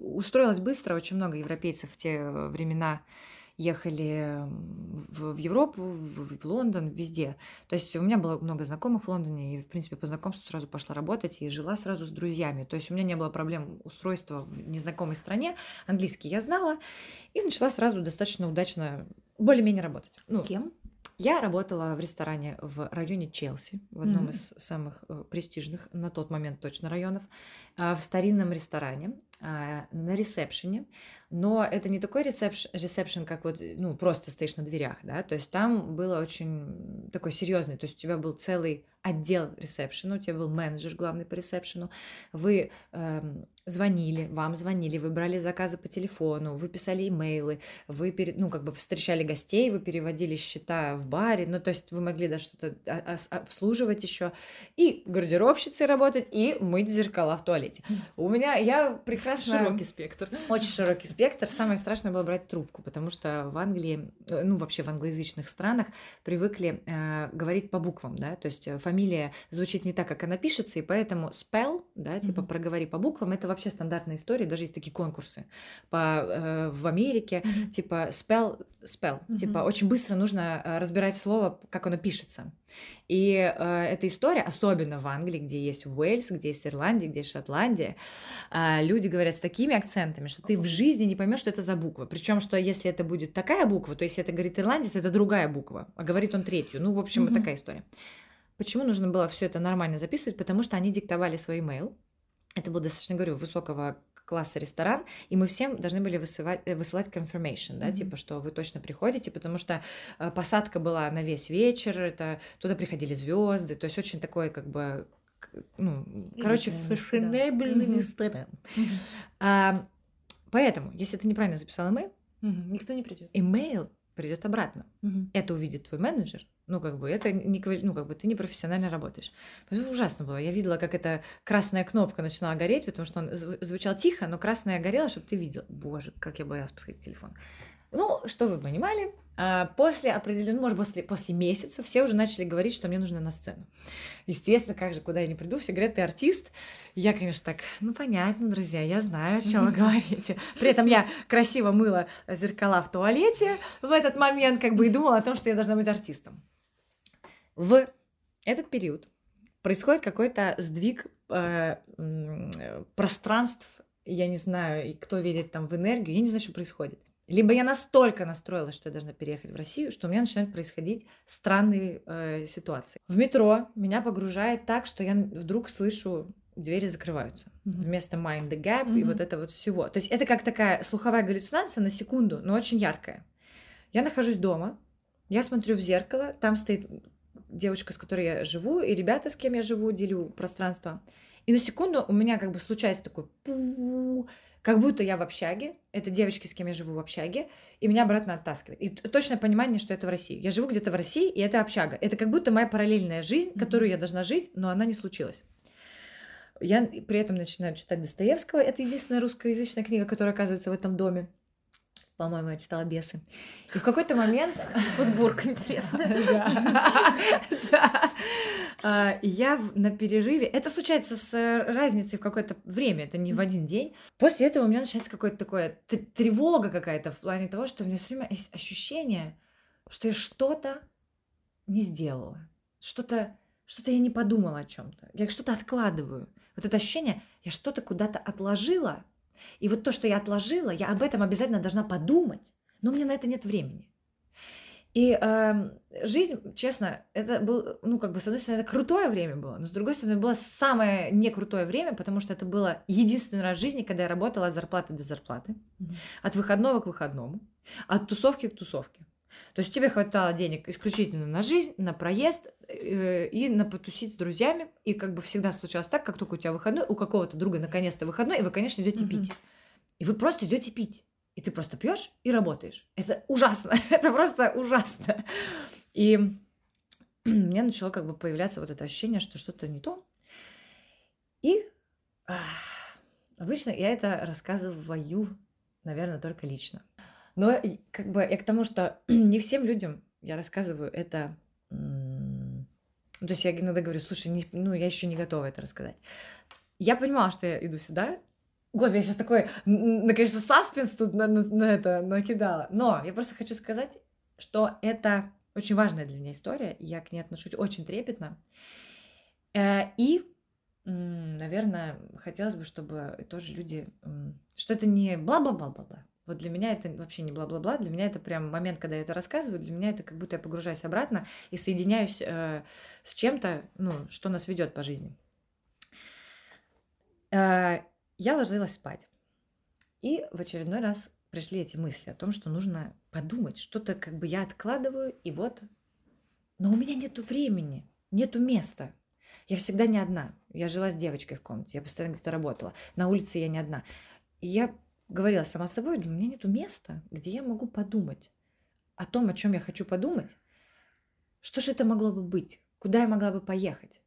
S2: устроилась быстро, очень много европейцев в те времена ехали в, в Европу, в, в Лондон, везде. То есть у меня было много знакомых в Лондоне, и, в принципе, по знакомству сразу пошла работать и жила сразу с друзьями. То есть у меня не было проблем устройства в незнакомой стране. Английский я знала, и начала сразу достаточно удачно более-менее работать.
S1: Ну, Кем?
S2: Я работала в ресторане в районе Челси, в одном mm-hmm. из самых э, престижных на тот момент точно районов, э, в старинном ресторане э, на ресепшене. Но это не такой ресепшн, ресепшн, как вот, ну, просто стоишь на дверях, да, то есть там было очень такой серьезный, то есть у тебя был целый отдел ресепшена, у тебя был менеджер главный по ресепшену, вы эм, звонили, вам звонили, вы брали заказы по телефону, вы писали имейлы, вы, пере, ну, как бы встречали гостей, вы переводили счета в баре, ну, то есть вы могли даже что-то обслуживать еще, и гардеробщицей работать, и мыть зеркала в туалете. У меня, я прекрасно...
S1: Широкий спектр.
S2: Очень широкий спектр. Самое страшное было брать трубку, потому что в Англии, э, ну, вообще в англоязычных странах привыкли э, говорить по буквам, да, то есть фамилия фамилия звучит не так, как она пишется, и поэтому spell, да, типа mm-hmm. проговори по буквам, это вообще стандартная история, даже есть такие конкурсы по, э, в Америке, mm-hmm. типа spell, spell, mm-hmm. типа очень быстро нужно э, разбирать слово, как оно пишется. И э, эта история, особенно в Англии, где есть Уэльс, где есть Ирландия, где есть Шотландия, э, люди говорят с такими акцентами, что ты в жизни не поймешь, что это за буква. Причем, что если это будет такая буква, то если это говорит ирландец, это другая буква, а говорит он третью. Ну, в общем, mm-hmm. такая история. Почему нужно было все это нормально записывать? Потому что они диктовали свой имейл. Это был достаточно, говорю, высокого класса ресторан, и мы всем должны были высылать, э, высылать confirmation, да, mm-hmm. типа, что вы точно приходите, потому что э, посадка была на весь вечер, это туда приходили звезды, то есть очень такой, как бы, ну, короче, фешенебельный да. ресторан. Mm-hmm. А, поэтому, если ты неправильно записал имейл,
S1: mm-hmm. никто не придет.
S2: Имейл придет обратно.
S1: Mm-hmm.
S2: Это увидит твой менеджер, ну, как бы, это не, ну, как бы, ты не профессионально работаешь. Это ужасно было. Я видела, как эта красная кнопка начинала гореть, потому что он звучал тихо, но красная горела, чтобы ты видел. Боже, как я боялась посмотреть телефон. Ну, что вы понимали, после определенного, может, после, после месяца все уже начали говорить, что мне нужно на сцену. Естественно, как же, куда я не приду, все говорят, ты артист. Я, конечно, так, ну, понятно, друзья, я знаю, о чем вы говорите. При этом я красиво мыла зеркала в туалете в этот момент, как бы, и думала о том, что я должна быть артистом в этот период происходит какой-то сдвиг э, пространств, я не знаю, кто верит там в энергию, я не знаю, что происходит. Либо я настолько настроилась, что я должна переехать в Россию, что у меня начинают происходить странные э, ситуации. В метро меня погружает так, что я вдруг слышу двери закрываются mm-hmm. вместо mind the gap mm-hmm. и вот это вот всего. То есть это как такая слуховая галлюцинация на секунду, но очень яркая. Я нахожусь дома, я смотрю в зеркало, там стоит девочка, с которой я живу, и ребята, с кем я живу, делю пространство. И на секунду у меня как бы случается такой пу как будто я в общаге, это девочки, с кем я живу в общаге, и меня обратно оттаскивает. И точное понимание, что это в России. Я живу где-то в России, и это общага. Это как будто моя параллельная жизнь, которую я должна жить, но она не случилась. Я при этом начинаю читать Достоевского. Это единственная русскоязычная книга, которая оказывается в этом доме. По-моему, я читала «Бесы». И в какой-то момент...
S1: Футбурка интересная.
S2: Да. А, я на перерыве... Это случается с разницей в какое-то время, это не в один день. После этого у меня начинается какое-то такое тревога какая-то в плане того, что у меня все время есть ощущение, что я что-то не сделала. Что-то что-то я не подумала о чем-то. Я что-то откладываю. Вот это ощущение, я что-то куда-то отложила, и вот то, что я отложила, я об этом обязательно должна подумать, но мне на это нет времени. И э, жизнь, честно, это был, ну, как бы, с одной стороны, это крутое время было, но с другой стороны, было самое не крутое время, потому что это было единственный раз в жизни, когда я работала от зарплаты до зарплаты, mm-hmm. от выходного к выходному, от тусовки к тусовке. То есть тебе хватало денег исключительно на жизнь, на проезд э, и на потусить с друзьями. И как бы всегда случалось так, как только у тебя выходной, у какого-то друга наконец-то выходной, и вы, конечно, идете mm-hmm. пить. И вы просто идете пить. И ты просто пьешь и работаешь. Это ужасно. это просто ужасно. И у меня начало как бы появляться вот это ощущение, что что-то не то. И ах, обычно я это рассказываю, наверное, только лично. Но как бы я к тому, что не всем людям я рассказываю это То есть я иногда говорю, слушай, не, ну, я еще не готова это рассказать. Я понимала, что я иду сюда. Господи, я сейчас такой, конечно, саспенс тут на, на, на это накидала. Но я просто хочу сказать, что это очень важная для меня история. Я к ней отношусь очень трепетно. Э, и, наверное, хотелось бы, чтобы тоже люди... Что это не бла-бла-бла-бла-бла. Вот для меня это вообще не бла-бла-бла, для меня это прям момент, когда я это рассказываю, для меня это как будто я погружаюсь обратно и соединяюсь э, с чем-то, ну, что нас ведет по жизни. Э, я ложилась спать. И в очередной раз пришли эти мысли о том, что нужно подумать, что-то как бы я откладываю, и вот... Но у меня нету времени, нету места. Я всегда не одна. Я жила с девочкой в комнате, я постоянно где-то работала. На улице я не одна. И я говорила сама собой, у меня нет места, где я могу подумать о том, о чем я хочу подумать. Что же это могло бы быть? Куда я могла бы поехать?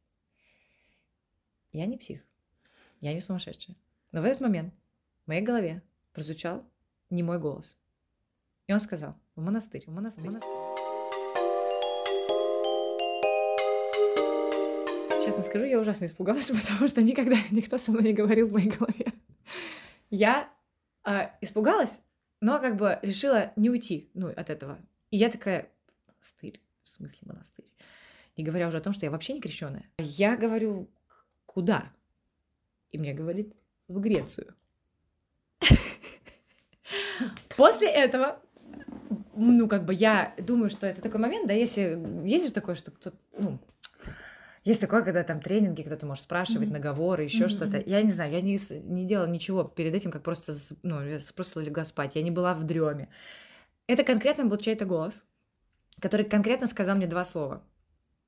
S2: Я не псих. Я не сумасшедшая. Но в этот момент в моей голове прозвучал не мой голос. И он сказал, в монастырь, в монастырь. В монастырь. Честно скажу, я ужасно испугалась, потому что никогда никто со мной не говорил в моей голове. Я а, испугалась, но как бы решила не уйти ну, от этого. И я такая, монастырь, в смысле монастырь? Не говоря уже о том, что я вообще не крещенная. Я говорю, куда? И мне говорит, в Грецию. После этого, ну, как бы я думаю, что это такой момент, да, если есть же такое, что кто-то, ну, есть такое, когда там тренинги, кто-то может спрашивать, mm-hmm. наговоры, еще mm-hmm. что-то. Я не знаю, я не, не делала ничего перед этим, как просто, ну, я просто легла спать. Я не была в дреме. Это конкретно был чей-то голос, который конкретно сказал мне два слова.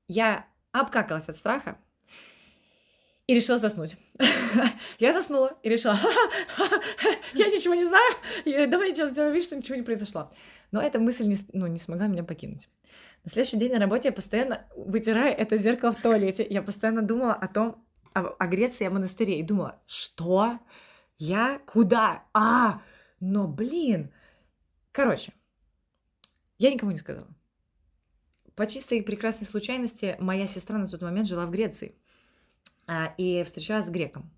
S2: Я обкакалась от страха и решила заснуть. я заснула и решила, я ничего не знаю, давай сейчас сделаю вид, что ничего не произошло. Но эта мысль не, ну, не смогла меня покинуть. На следующий день на работе я постоянно вытираю это зеркало в туалете. Я постоянно думала о том, о, о Греции, о монастыре. И думала, что? Я? Куда? А, но блин. Короче, я никому не сказала. По чистой и прекрасной случайности моя сестра на тот момент жила в Греции а, и встречалась с греком.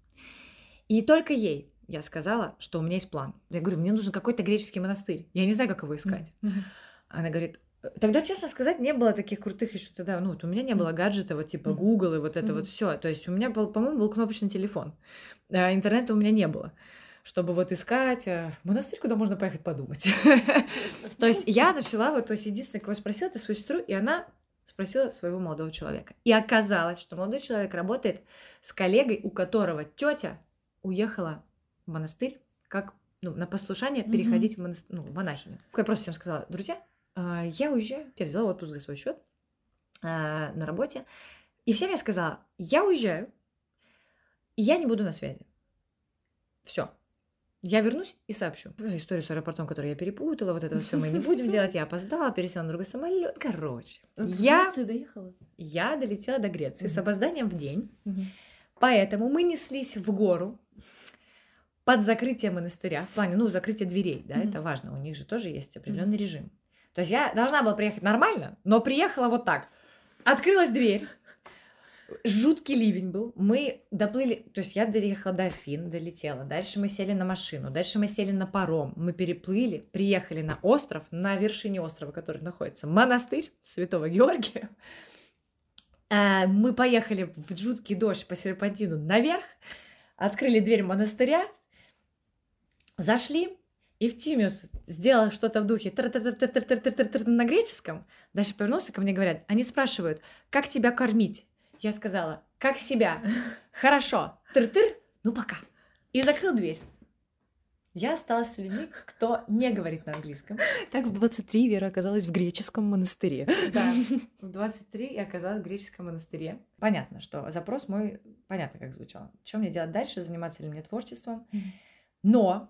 S2: И только ей я сказала, что у меня есть план. Я говорю, мне нужен какой-то греческий монастырь. Я не знаю, как его искать. Mm-hmm. Она говорит, Тогда, честно сказать, не было таких крутых еще тогда. Ну, вот у меня не было гаджета, вот типа Google и вот это mm-hmm. вот все. То есть у меня был, по-моему, был кнопочный телефон. А интернета у меня не было чтобы вот искать э, монастырь, куда можно поехать подумать. То есть я начала, вот, то есть единственное, кого спросила, это свою сестру, и она спросила своего молодого человека. И оказалось, что молодой человек работает с коллегой, у которого тетя уехала в монастырь, как ну, на послушание переходить в, монастырь, ну, в монахиню. Я просто всем сказала, друзья, а, я уезжаю, я взяла отпуск за свой счет а, на работе, и всем я сказала, я уезжаю, и я не буду на связи. Все. Я вернусь и сообщу. Историю с аэропортом, которую я перепутала, вот это все мы не будем делать. Я опоздала, пересела на другой самолет. Короче,
S1: От я доехала.
S2: Я долетела до Греции с опозданием в день. Поэтому мы неслись в гору под закрытие монастыря, в плане, ну, закрытие дверей, да, это важно, у них же тоже есть определенный режим. То есть я должна была приехать нормально, но приехала вот так. Открылась дверь, жуткий ливень был. Мы доплыли, то есть я доехала до Афин, долетела. Дальше мы сели на машину, дальше мы сели на паром. Мы переплыли, приехали на остров, на вершине острова, который находится монастырь Святого Георгия. А, мы поехали в жуткий дождь по серпантину наверх, открыли дверь монастыря, зашли, Евтимиус сделал что-то в духе на греческом, дальше повернулся ко мне, говорят, они спрашивают, как тебя кормить? Я сказала, как себя? Хорошо. Тыр-тыр, ну пока. И закрыл дверь. Я осталась с людьми, кто не говорит на английском.
S1: Так в 23 Вера оказалась в греческом монастыре.
S2: Да, в 23 я оказалась в греческом монастыре. Понятно, что запрос мой, понятно, как звучал. Что мне делать дальше, заниматься ли мне творчеством? Но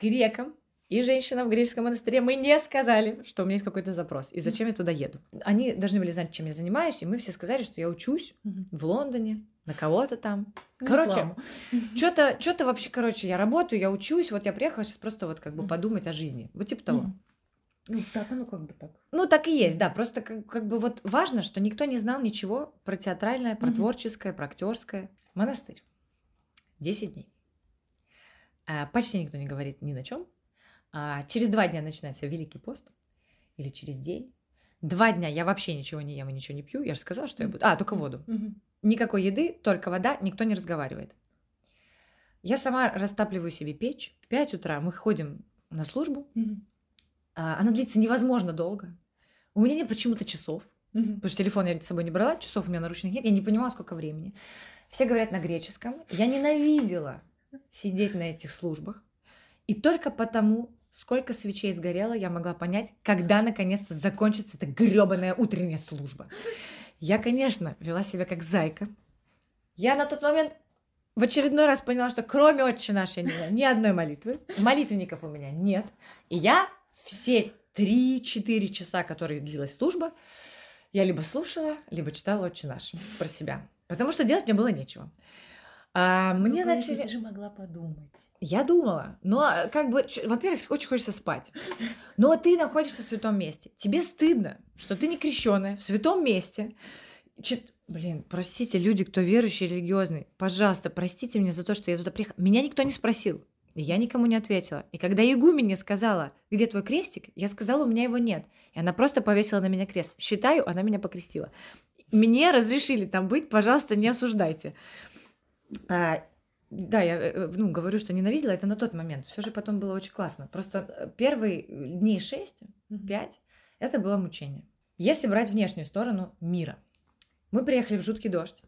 S2: грекам и женщинам в греческом монастыре мы не сказали, что у меня есть какой-то запрос и зачем я туда еду. Они должны были знать, чем я занимаюсь, и мы все сказали, что я учусь в Лондоне, на кого-то там. Короче, что-то, что-то вообще, короче, я работаю, я учусь, вот я приехала сейчас просто вот как бы подумать о жизни, вот типа того.
S1: Ну, так оно как бы так.
S2: Ну, так и есть, да. Просто как, как бы вот важно, что никто не знал ничего про театральное, про творческое, про актерское. Монастырь. 10 дней. А, почти никто не говорит ни на чем. А, через два дня начинается Великий пост. Или через день. Два дня я вообще ничего не ем и ничего не пью. Я же сказала, что я буду... А, только воду.
S1: Мгм.
S2: Никакой еды, только вода, никто не разговаривает. Я сама растапливаю себе печь. В 5 утра мы ходим на службу. А, Она длится невозможно долго. У меня нет почему-то часов.
S1: Мгм.
S2: Потому что телефон я с собой не брала, часов у меня наручных нет, я не понимала, сколько времени. Все говорят на греческом. Я ненавидела сидеть на этих службах. И только потому, сколько свечей сгорело, я могла понять, когда наконец-то закончится эта гребаная утренняя служба. Я, конечно, вела себя как зайка. Я на тот момент в очередной раз поняла, что кроме «Отче наш» я не знаю ни одной молитвы. Молитвенников у меня нет. И я все 3-4 часа, которые длилась служба, я либо слушала, либо читала «Отче наш» про себя. Потому что делать мне было нечего. А, мне
S1: Ну,
S2: начали...
S1: Ты же могла подумать.
S2: Я думала, но а, как бы, во-первых, очень хочется спать. Но ты находишься в святом месте. Тебе стыдно, что ты не крещенная в святом месте. Чит- Блин, простите, люди, кто верующий, религиозный, пожалуйста, простите меня за то, что я туда приехала. Меня никто не спросил. И я никому не ответила. И когда Игумен мне сказала, где твой крестик, я сказала, у меня его нет. И она просто повесила на меня крест. Считаю, она меня покрестила. Мне разрешили там быть, пожалуйста, не осуждайте. А, да, я э, ну, говорю, что ненавидела, это на тот момент. Все же потом было очень классно. Просто э, первые дней 6,
S1: Мгм.
S2: 5, это было мучение. Если брать внешнюю сторону мира. Мы приехали в жуткий дождь.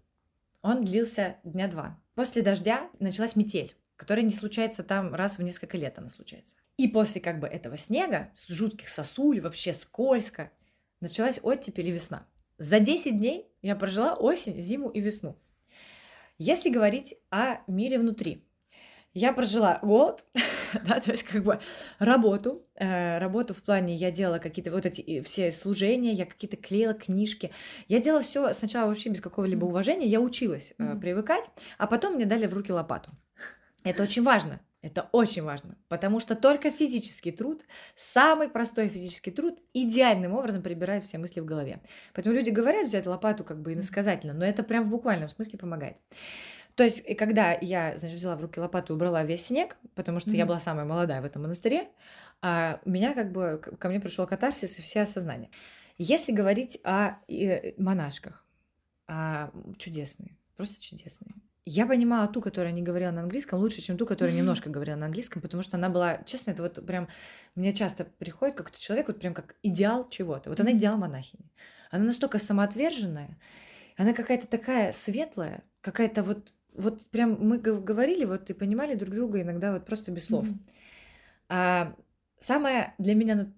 S2: Он длился дня два. После дождя началась метель, которая не случается там раз в несколько лет она случается. И после как бы этого снега, с жутких сосуль, вообще скользко, началась оттепель и весна. За 10 дней я прожила осень, зиму и весну. Если говорить о мире внутри, я прожила год, да, то есть как бы работу, э, работу в плане, я делала какие-то вот эти все служения, я какие-то клеила книжки, я делала все сначала вообще без какого-либо уважения, я училась э, привыкать, а потом мне дали в руки лопату. Это очень важно, это очень важно, потому что только физический труд, самый простой физический труд, идеальным образом прибирает все мысли в голове. Поэтому люди говорят взять лопату как бы иносказательно, но это прям в буквальном смысле помогает. То есть, и когда я, значит, взяла в руки лопату и убрала весь снег, потому что я
S1: Мгм.
S2: была самая молодая в этом монастыре, а, у меня как бы ко мне пришел катарсис и все осознание. Если говорить о э, монашках, а, чудесные, просто чудесные. Я понимала ту, которая не говорила на английском, лучше, чем ту, которая немножко говорила на английском, потому что она была, честно, это вот прям, мне часто приходит какой-то человек, вот прям как идеал чего-то. Вот она идеал монахини. Она настолько самоотверженная, она какая-то такая светлая, какая-то вот, вот прям мы говорили вот и понимали друг друга иногда вот просто без слов.
S1: Мгм.
S2: А самая для меня, ну,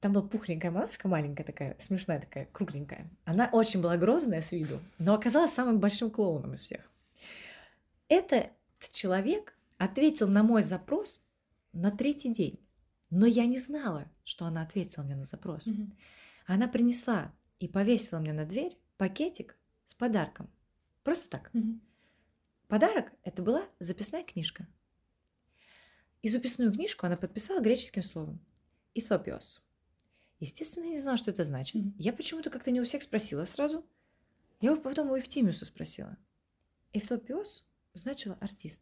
S2: там была пухленькая малышка, маленькая такая, смешная такая, кругленькая. Она очень была грозная с виду, но оказалась самым большим клоуном из всех. Этот человек ответил на мой запрос на третий день. Но я не знала, что она ответила мне на запрос.
S1: Мгм.
S2: Она принесла и повесила мне на дверь пакетик с подарком. Просто так.
S1: Мгм.
S2: Подарок – это была записная книжка. И записную книжку она подписала греческим словом «Исопиос». Естественно, я не знала, что это значит.
S1: Мгм.
S2: Я почему-то как-то не у всех спросила сразу. Я потом у Евтимиуса спросила. «Эфлопиос» значило «артист».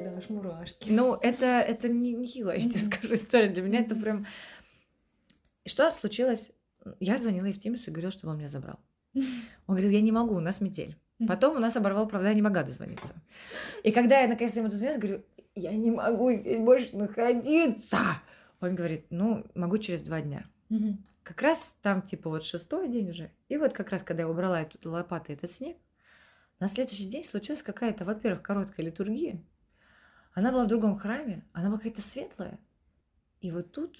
S1: Да, аж мурашки.
S2: Ну, это, это не, не хило, я тебе скажу история. Для меня это прям... Что случилось? Я звонила Евтимису и говорила, чтобы он меня забрал. Он говорил, я не могу, у нас метель. Потом у нас оборвал, правда, я не могла дозвониться. И когда я наконец-то ему дозвонилась, говорю, я не могу здесь больше находиться. Он говорит, ну, могу через два дня. Как раз там, типа, вот шестой день уже. И вот как раз, когда я убрала эту лопатой этот снег, на следующий день случилась какая-то, во-первых, короткая литургия. Она была в другом храме, она была какая-то светлая. И вот тут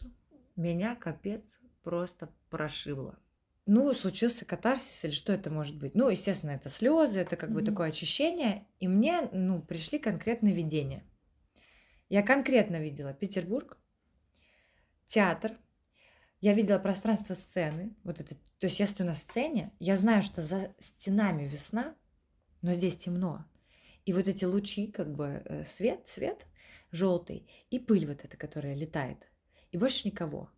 S2: меня капец просто прошибло. Ну, случился катарсис или что это может быть? Ну, естественно, это слезы, это как бы
S1: Мгм.
S2: такое очищение. И мне, ну, пришли конкретные видения. Я конкретно видела Петербург, театр, я видела пространство сцены, вот это, то есть я стою на сцене, я знаю, что за стенами весна, но здесь темно. И вот эти лучи, как бы э, свет, цвет желтый, и пыль вот эта, которая летает. И больше никого.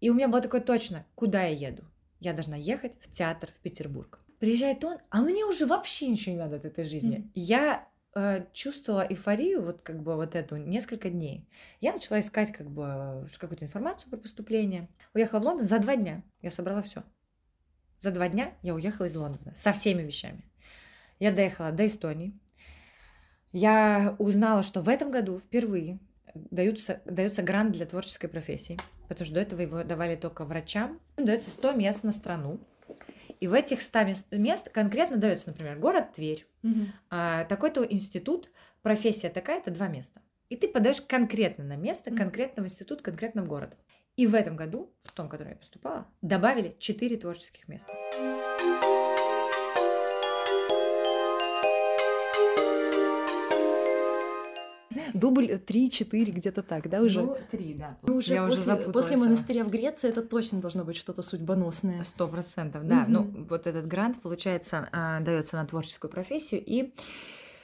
S2: И у меня было такое точно, куда я еду? Я должна ехать в театр в Петербург. Приезжает он, а мне уже вообще ничего не надо от этой жизни.
S1: Мгм.
S2: Я э, чувствовала эйфорию, вот как бы вот эту, несколько дней. Я начала искать как бы какую-то информацию про поступление. Уехала в Лондон за два дня. Я собрала все. За два дня я уехала из Лондона со всеми вещами. Я доехала до Эстонии. Я узнала, что в этом году впервые даются, дается грант для творческой профессии, потому что до этого его давали только врачам. Дается 100 мест на страну. И в этих 100 мест, конкретно дается, например, город Тверь, а, такой-то институт, профессия такая-то, два места. И ты подаешь конкретно на место, конкретно в институт, конкретно в город. И в этом году, в том, который я поступала, добавили 4 творческих места.
S1: Дубль 3-4, где-то так, да, уже?
S2: Ну, три, да.
S1: Ну, уже
S2: я уже
S1: после, после монастыря в Греции это точно должно быть что-то судьбоносное.
S2: Сто процентов, да.
S1: Мгм.
S2: Ну, вот этот грант, получается, а, дается на творческую профессию. И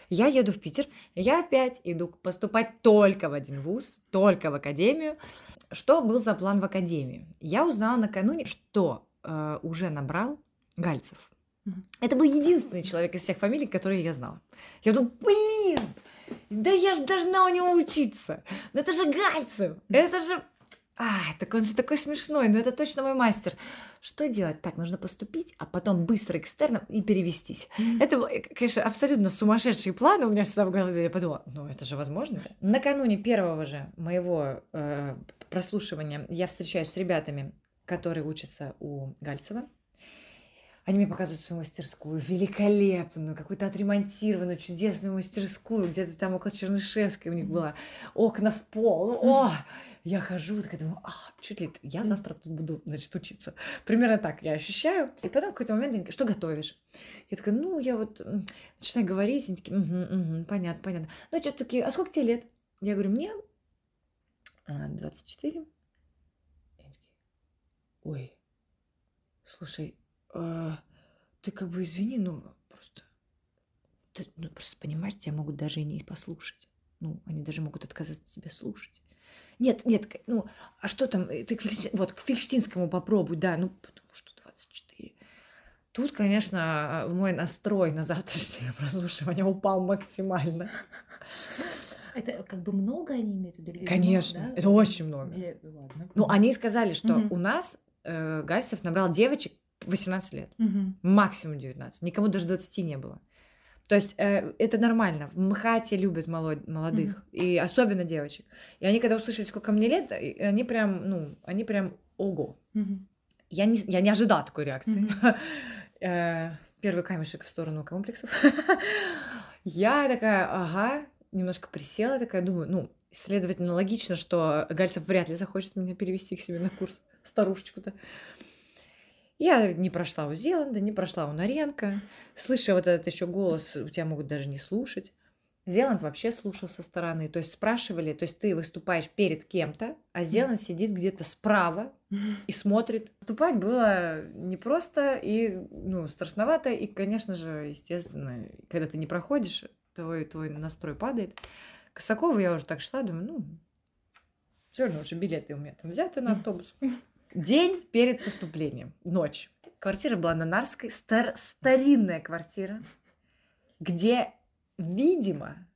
S2: я еду в Питер. Я опять иду поступать только в один вуз, только в академию. Что был за план в академии? Я узнала накануне, что э, уже набрал Гальцев. Это был единственный человек из всех фамилий, которые я знала. Я думаю, блин, да я же должна у него учиться. Ну это же Гальцев, это же... Ай, так он же такой смешной, но это точно мой мастер. Что делать? Так, нужно поступить, а потом быстро экстерном и перевестись. Это, э, конечно, абсолютно сумасшедшие планы у меня всегда в голове. Я подумала, ну это же возможно. Накануне первого же моего э, прослушивания я встречаюсь с ребятами, которые учатся у Гальцева. Они мне показывают свою мастерскую, великолепную, какую-то отремонтированную, чудесную мастерскую, где-то там около Чернышевской у них было окна в пол. О, я хожу, такая думаю, а, чуть ли я завтра тут буду, значит, учиться. Примерно так я ощущаю. И потом в какой-то момент они что готовишь? Я такая, ну, я вот начинаю говорить, они такие, «Мгм, мгм, понятно, понятно. Ну, что такие, а сколько тебе лет? Я говорю, мне а, 24. И они такие, ой, слушай, а, ты как бы извини, ну, просто, ты, ну, просто понимаешь, тебя могут даже и не послушать. Ну, они даже могут отказаться тебя слушать. Нет, нет, ну, а что там, э, ты к, Фельдш- вот, к Фельштинскому попробуй, да, ну, потому что 24. Тут, конечно, мой настрой на завтрашнее прослушивание упал максимально.
S1: Это как бы много они имеют в виду?
S2: Конечно,
S1: много, да?
S2: это очень много.
S1: Или- ладно.
S2: Ну, они сказали, что
S1: Мгм.
S2: у нас э, Гальцев набрал девочек 18 лет.
S1: Мгм.
S2: максимум 19. Никому даже 20 не было. То есть э, это нормально. В МХАТе любят молод- молодых, и особенно девочек. И они, когда услышали, сколько мне лет, они прям, ну, они прям, ого.
S1: Мгм.
S2: Я не, я не ожидала такой реакции. Э, Первый камешек в сторону комплексов. Я такая, ага, немножко присела, такая, думаю, ну, следовательно, логично, что Гальцев вряд ли захочет меня перевести к себе на курс, старушечку-то. Я не прошла у Зеланда, не прошла у Наренко. Слыша вот этот еще голос, у тебя могут даже не слушать. Зеланд вообще слушал со стороны, то есть спрашивали, то есть ты выступаешь перед кем-то, а Зеланд сидит где-то справа и смотрит. Выступать было непросто и, ну, страшновато, и, конечно же, естественно, когда ты не проходишь, твой, твой настрой падает. К Косакову я уже так шла, думаю, ну, все равно уже билеты у меня там взяты на автобус. День перед поступлением, ночь. Квартира была на Нарской, стар- старинная квартира, где, видимо,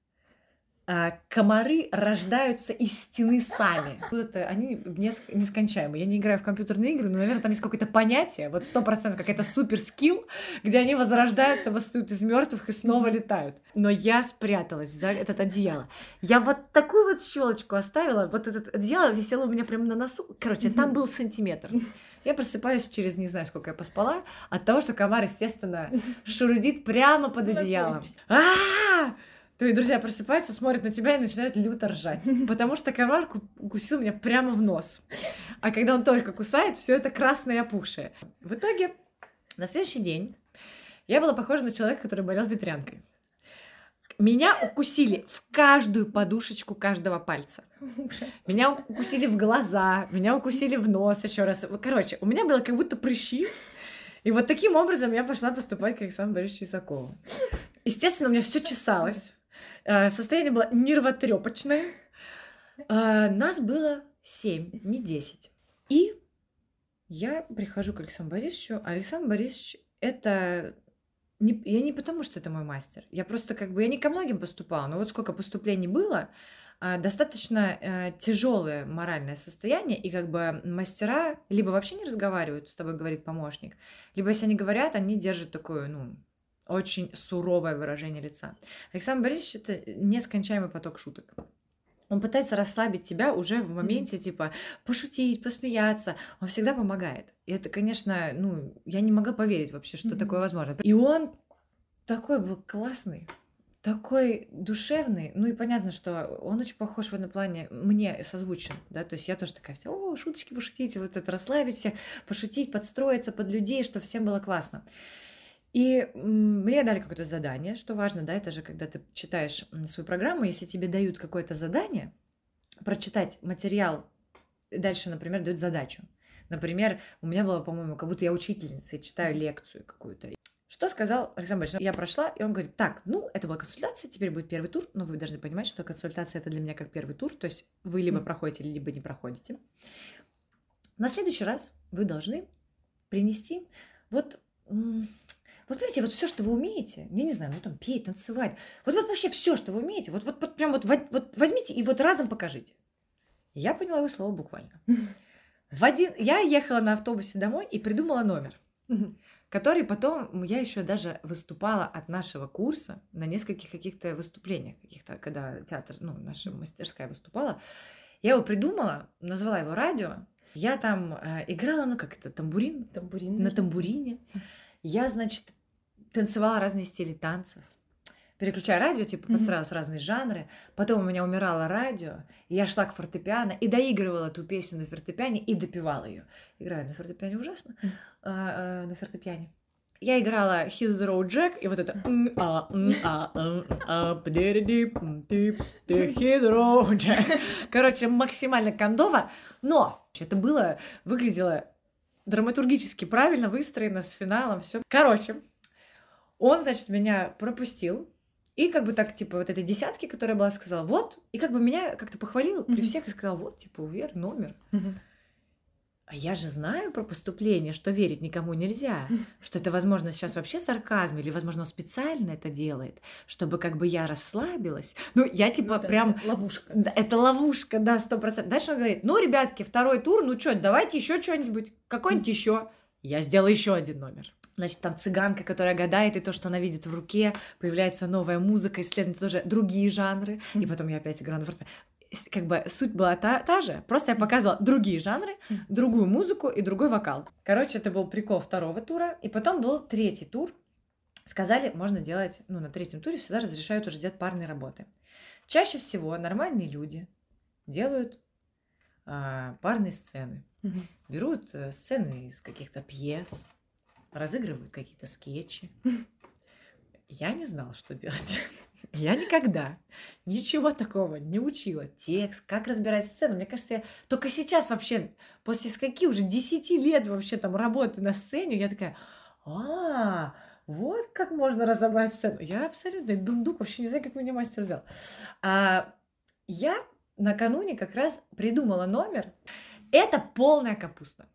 S2: комары рождаются из стены сами. Откуда-то они неск- нескончаемые. Я не играю в компьютерные игры, но, наверное, там есть какое-то понятие, вот сто процентов какая-то супер скилл, где они возрождаются, восстают из мертвых и снова летают. Но я спряталась за этот одеяло. Я вот такую вот щелочку оставила, вот этот одеяло висело у меня прямо на носу. Короче, там был сантиметр. Я просыпаюсь через не знаю, сколько я поспала, от того, что комар, естественно, шурудит прямо под одеялом. а Твои друзья просыпаются, смотрят на тебя и начинают люто ржать. Потому что комар ку- укусил меня прямо в нос. А когда он только кусает, все это красное и опухшее. В итоге, на следующий день я была похожа на человека, который болел ветрянкой. Меня укусили в каждую подушечку каждого пальца. Меня укусили в глаза, меня укусили в нос еще раз. Короче, у меня было как будто прыщи. И вот таким образом я пошла поступать к Александру Борисовичу Исакову. Естественно, у меня все чесалось. Э, состояние было нервотрепочное. Э, нас было семь, не десять. И я прихожу к Александру Борисовичу. Александр Борисович это не, я не потому, что это мой мастер. Я просто как бы, я не ко многим поступала, но вот сколько поступлений было, а, достаточно э, тяжелое моральное состояние, и как бы мастера либо вообще не разговаривают, с тобой говорит помощник, либо если они говорят, они держат такое, ну, очень суровое выражение лица. Александр Борисович — это нескончаемый поток шуток. Он пытается расслабить тебя уже в моменте, mm-hmm. типа, пошутить, посмеяться. Он всегда помогает. И это, конечно, ну, я не могла поверить вообще, что mm-hmm. такое возможно. И он такой был классный, такой душевный. Ну и понятно, что он очень похож в этом плане, мне созвучен, да, то есть я тоже такая вся, о, шуточки пошутите, вот это расслабить всех, пошутить, подстроиться под людей, чтобы всем было классно. И мне дали какое-то задание, что важно, да, это же когда ты читаешь свою программу, если тебе дают какое-то задание, прочитать материал, дальше, например, дают задачу. Например, у меня было, по-моему, как будто я учительница и читаю лекцию какую-то. Что сказал Александр Борисович? Я прошла, и он говорит, так, ну, это была консультация, теперь будет первый тур, но вы должны понимать, что консультация это для меня как первый тур, то есть вы либо проходите, либо не проходите. На следующий раз вы должны принести вот вот понимаете, вот все, что вы умеете, я не знаю, ну там петь, танцевать, вот, вот вообще все, что вы умеете, вот, вот, вот прям вот, вот возьмите и вот разом покажите. Я поняла его слово буквально. В один... Я ехала на автобусе домой и придумала номер, который потом я еще даже выступала от нашего курса на нескольких каких-то выступлениях, каких-то, когда театр, ну, наша мастерская выступала. Я его придумала, назвала его радио. Я там э, играла, ну как это, тамбурин?
S1: Тамбурин.
S2: На тамбурине. Я, значит, танцевала разные стили танцев. Переключая радио, типа, mm-hmm. разные жанры. Потом у меня умирало радио, и я шла к фортепиано и доигрывала ту песню на фортепиане и допевала ее. Играю на фортепиане ужасно, mm-hmm. а, а, на фортепиане. Я играла Hit the Road Jack, и вот это Hit the Road Jack. Короче, максимально кондово, но это было, выглядело драматургически правильно выстроено с финалом, все. Короче, он, значит, меня пропустил, и как бы так, типа, вот этой десятки, которая была, сказал, вот, и как бы меня как-то похвалил mm-hmm. при всех и сказал, вот, типа, увер номер. Mm-hmm. А я же знаю про поступление, что верить никому нельзя, что это, возможно, сейчас вообще сарказм, или, возможно, он специально это делает, чтобы как бы я расслабилась. Ну, я типа ну, прям...
S1: Это ловушка.
S2: Да, это ловушка, да, сто процентов. Дальше он говорит, ну, ребятки, второй тур, ну что, давайте еще что-нибудь, какой-нибудь еще. Я сделала еще один номер. Значит, там цыганка, которая гадает, и то, что она видит в руке, появляется новая музыка, исследуют тоже другие жанры. И потом я опять играю на фортепиано как бы суть была та, та же, просто я показывала другие жанры, другую музыку и другой вокал. Короче, это был прикол второго тура, и потом был третий тур. Сказали, можно делать, ну, на третьем туре всегда разрешают уже делать парные работы. Чаще всего нормальные люди делают а, парные сцены. Угу. Берут а, сцены из каких-то пьес, разыгрывают какие-то скетчи. Я не знала, что делать. Я никогда ничего такого не учила. Текст, как разбирать сцену. Мне кажется, я только сейчас вообще, после скольки уже 10 лет вообще там работы на сцене, я такая, а, вот как можно разобрать сцену. Я абсолютно дундук, вообще не знаю, как меня мастер взял. А, я накануне как раз придумала номер. Это полная капуста.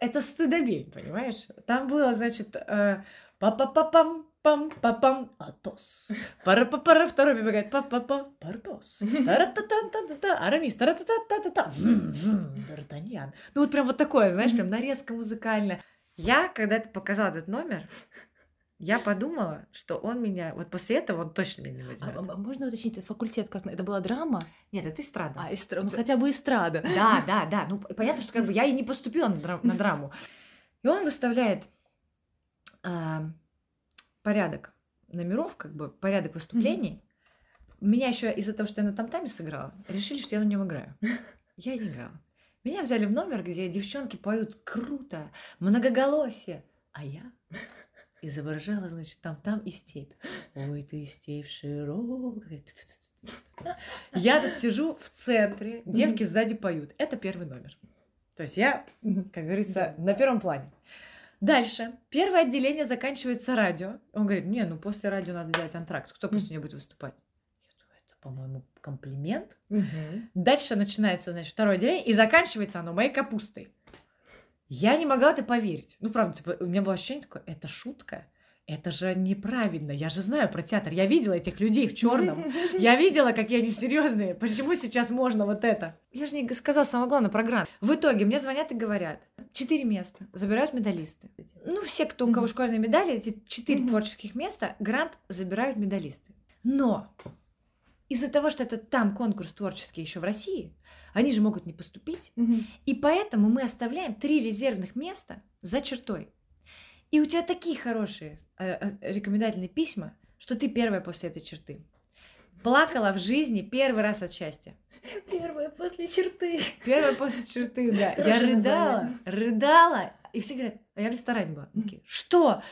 S2: Это стыдобень, понимаешь? Там было, значит, э, па-па-па-пам, пам па пам Атос. пара па пара второй бегает па па па Пардос. Тара-та-та-та-та-та. Арамис. Тара-та-та-та-та-та. Д'Артаньян. Ну вот прям вот такое, знаешь, прям нарезка музыкальная. Я, когда это показала этот номер, я подумала, что он меня... Вот после этого он точно меня не возьмет.
S1: А, а можно уточнить, факультет как? Это была драма?
S2: Нет, это эстрада.
S1: А, эстрада. Ну, хотя бы эстрада.
S2: Да, да, да. Ну, понятно, что как бы я и не поступила на, драм- на драму. И он выставляет а, порядок номеров, как бы порядок выступлений. Mm-hmm. Меня еще из-за того, что я на там-таме сыграла, решили, что я на нем играю. Я не играла. Меня взяли в номер, где девчонки поют круто, многоголосие, а я изображала, значит, там-там и степь. Ой, ты степь широкая. Я тут сижу в центре, девки сзади поют. Это первый номер. То есть я, как говорится, на первом плане. Дальше. Первое отделение заканчивается радио. Он говорит, не, ну после радио надо делать антракт. Кто после нее будет выступать? Я думаю, это, по-моему, комплимент. Дальше начинается, значит, второе отделение, и заканчивается оно моей капустой. Я не могла это поверить. Ну, правда, типа, у меня было ощущение такое, это шутка. Это же неправильно. Я же знаю про театр. Я видела этих людей в черном. Я видела, какие они серьезные. Почему сейчас можно вот это? Я же не сказала самое главное про грант. В итоге мне звонят и говорят, четыре места забирают медалисты. Ну, все, кто у кого школьные медали, эти четыре творческих места, грант забирают медалисты. Но из-за того, что это там конкурс творческий еще в России, они же могут не поступить. И поэтому мы оставляем три резервных места за чертой. И у тебя такие хорошие рекомендательные письма, что ты первая после этой черты. Плакала в жизни первый раз от счастья.
S1: Первая после черты.
S2: Первая после черты, да. Я
S1: Хорошее
S2: рыдала,
S1: название.
S2: рыдала. И все говорят, а я в ресторане была. Они такие, что?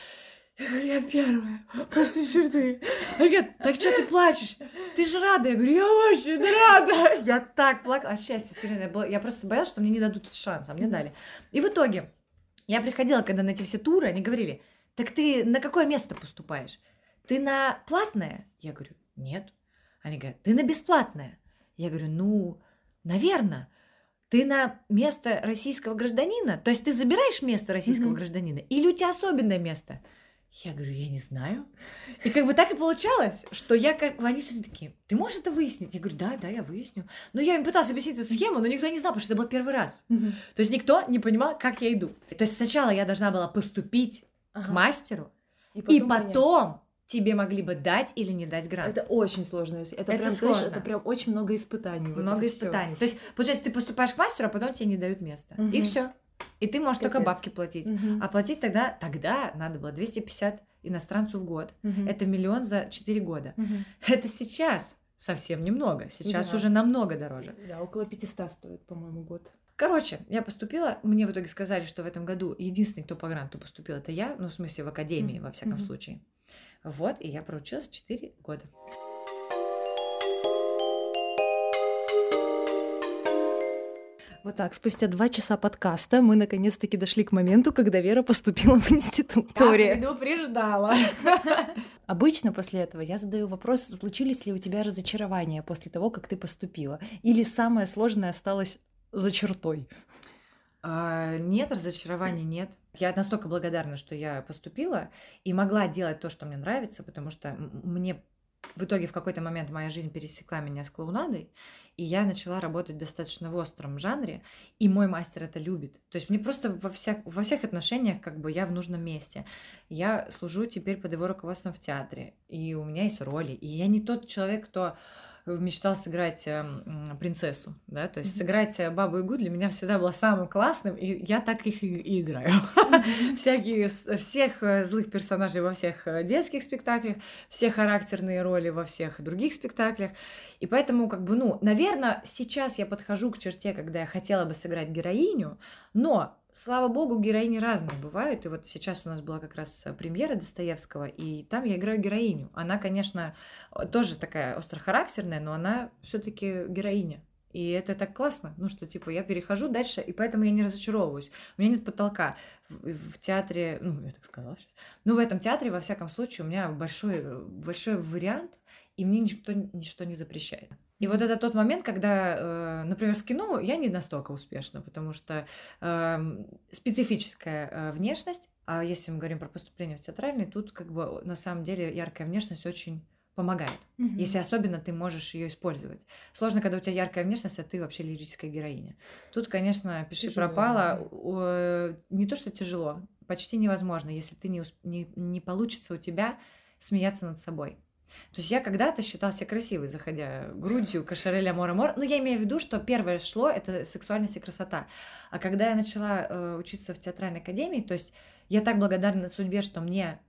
S2: Я говорю, я первая после черты. Они говорят, так что ты плачешь? Ты же рада? Я говорю, я очень рада. Я так плакала от счастья. Серьезно, я, была- я просто боялась, что мне не дадут шанс, а мне дали. И в итоге я приходила, когда на эти все туры, они говорили, так ты на какое место поступаешь? Ты на платное? Я говорю, нет. Они говорят, ты на бесплатное? Я говорю, ну, наверное. Ты на место российского гражданина? То есть ты забираешь место российского
S1: Мгм.
S2: гражданина? Или у тебя особенное место? Я говорю, я не знаю. И как бы так и получалось, что я как... Они все такие, ты можешь это выяснить? Я говорю, да, да, я выясню. Но я им пыталась объяснить эту схему, но никто не знал, потому что это был первый раз. То есть никто не понимал, как я иду. То есть сначала я должна была поступить к мастеру, и потом тебе могли бы дать или не дать грант.
S1: Это очень сложно. Это,
S2: Это
S1: прям, знаешь,
S2: сложно.
S1: это прям очень много испытаний. вот
S2: Много
S1: всё.
S2: испытаний. То есть, получается, ты поступаешь к мастеру, а потом тебе не дают место. И
S1: Мгм.
S2: все. И ты можешь только
S1: Капец.
S2: бабки платить.
S1: Мгм.
S2: А платить тогда, тогда надо было 250 иностранцу в год.
S1: Мгм.
S2: Это миллион за 4 года.
S1: Мгм.
S2: Это сейчас совсем немного. Сейчас
S1: Да.
S2: уже намного дороже.
S1: Да, около 500 стоит, по-моему, год.
S2: Короче, я поступила, мне в итоге сказали, что в этом году единственный, кто по гранту поступил, это я, ну, в смысле, в академии, во всяком
S1: Мгм.
S2: случае. Вот, и я проучилась 4 года.
S1: Вот так, спустя два часа подкаста мы наконец-таки дошли к моменту, когда Вера поступила в институт. Тория.
S2: предупреждала.
S1: Обычно после этого я задаю вопрос, случились ли у тебя разочарования после того, как ты поступила? Или самое сложное осталось за чертой?
S2: А, нет, разочарования нет. Я настолько благодарна, что я поступила и могла делать то, что мне нравится, потому что мне в итоге в какой-то момент моя жизнь пересекла меня с клоунадой, и я начала работать достаточно в остром жанре, и мой мастер это любит. То есть мне просто во, всех во всех отношениях как бы я в нужном месте. Я служу теперь под его руководством в театре, и у меня есть роли, и я не тот человек, кто мечтал сыграть э, м, принцессу, да, то есть
S1: Мгм.
S2: сыграть э, бабу Ягу для меня всегда было самым классным, и я так их и, играю. Всякие, с- всех э, злых персонажей во всех э, детских спектаклях, все характерные роли во всех других спектаклях, и поэтому, как бы, ну, наверное, сейчас я подхожу к черте, когда я хотела бы сыграть героиню, но Слава богу, героини разные бывают. И вот сейчас у нас была как раз э, премьера Достоевского, и там я играю героиню. Она, конечно, э, тоже такая острохарактерная, но она все-таки героиня. И это так классно, ну что, типа, я перехожу дальше, и поэтому я не разочаровываюсь. У меня нет потолка в, в театре, ну, я так сказала сейчас. Но в этом театре, во всяком случае, у меня большой, э, большой вариант, и мне никто ничто не запрещает. И вот это тот момент, когда, э, например, в кино я не настолько успешна, потому что эм, специфическая э, внешность, а если мы говорим про поступление в театральный, тут как бы на самом деле яркая внешность очень помогает, если особенно ты можешь ее использовать. Сложно, когда у тебя яркая внешность, а ты вообще лирическая героиня. Тут, конечно, пиши
S1: Тяжело,
S2: пропало. э, Не то, что тяжело, почти невозможно, если ты не, усп- не, не получится у тебя смеяться над собой. То есть я когда-то считала себя красивой, заходя грудью, кашареля мора-мор. Но я имею в виду, что первое шло — это сексуальность и красота. А когда я начала э, учиться в театральной академии, то есть я так благодарна судьбе, что мне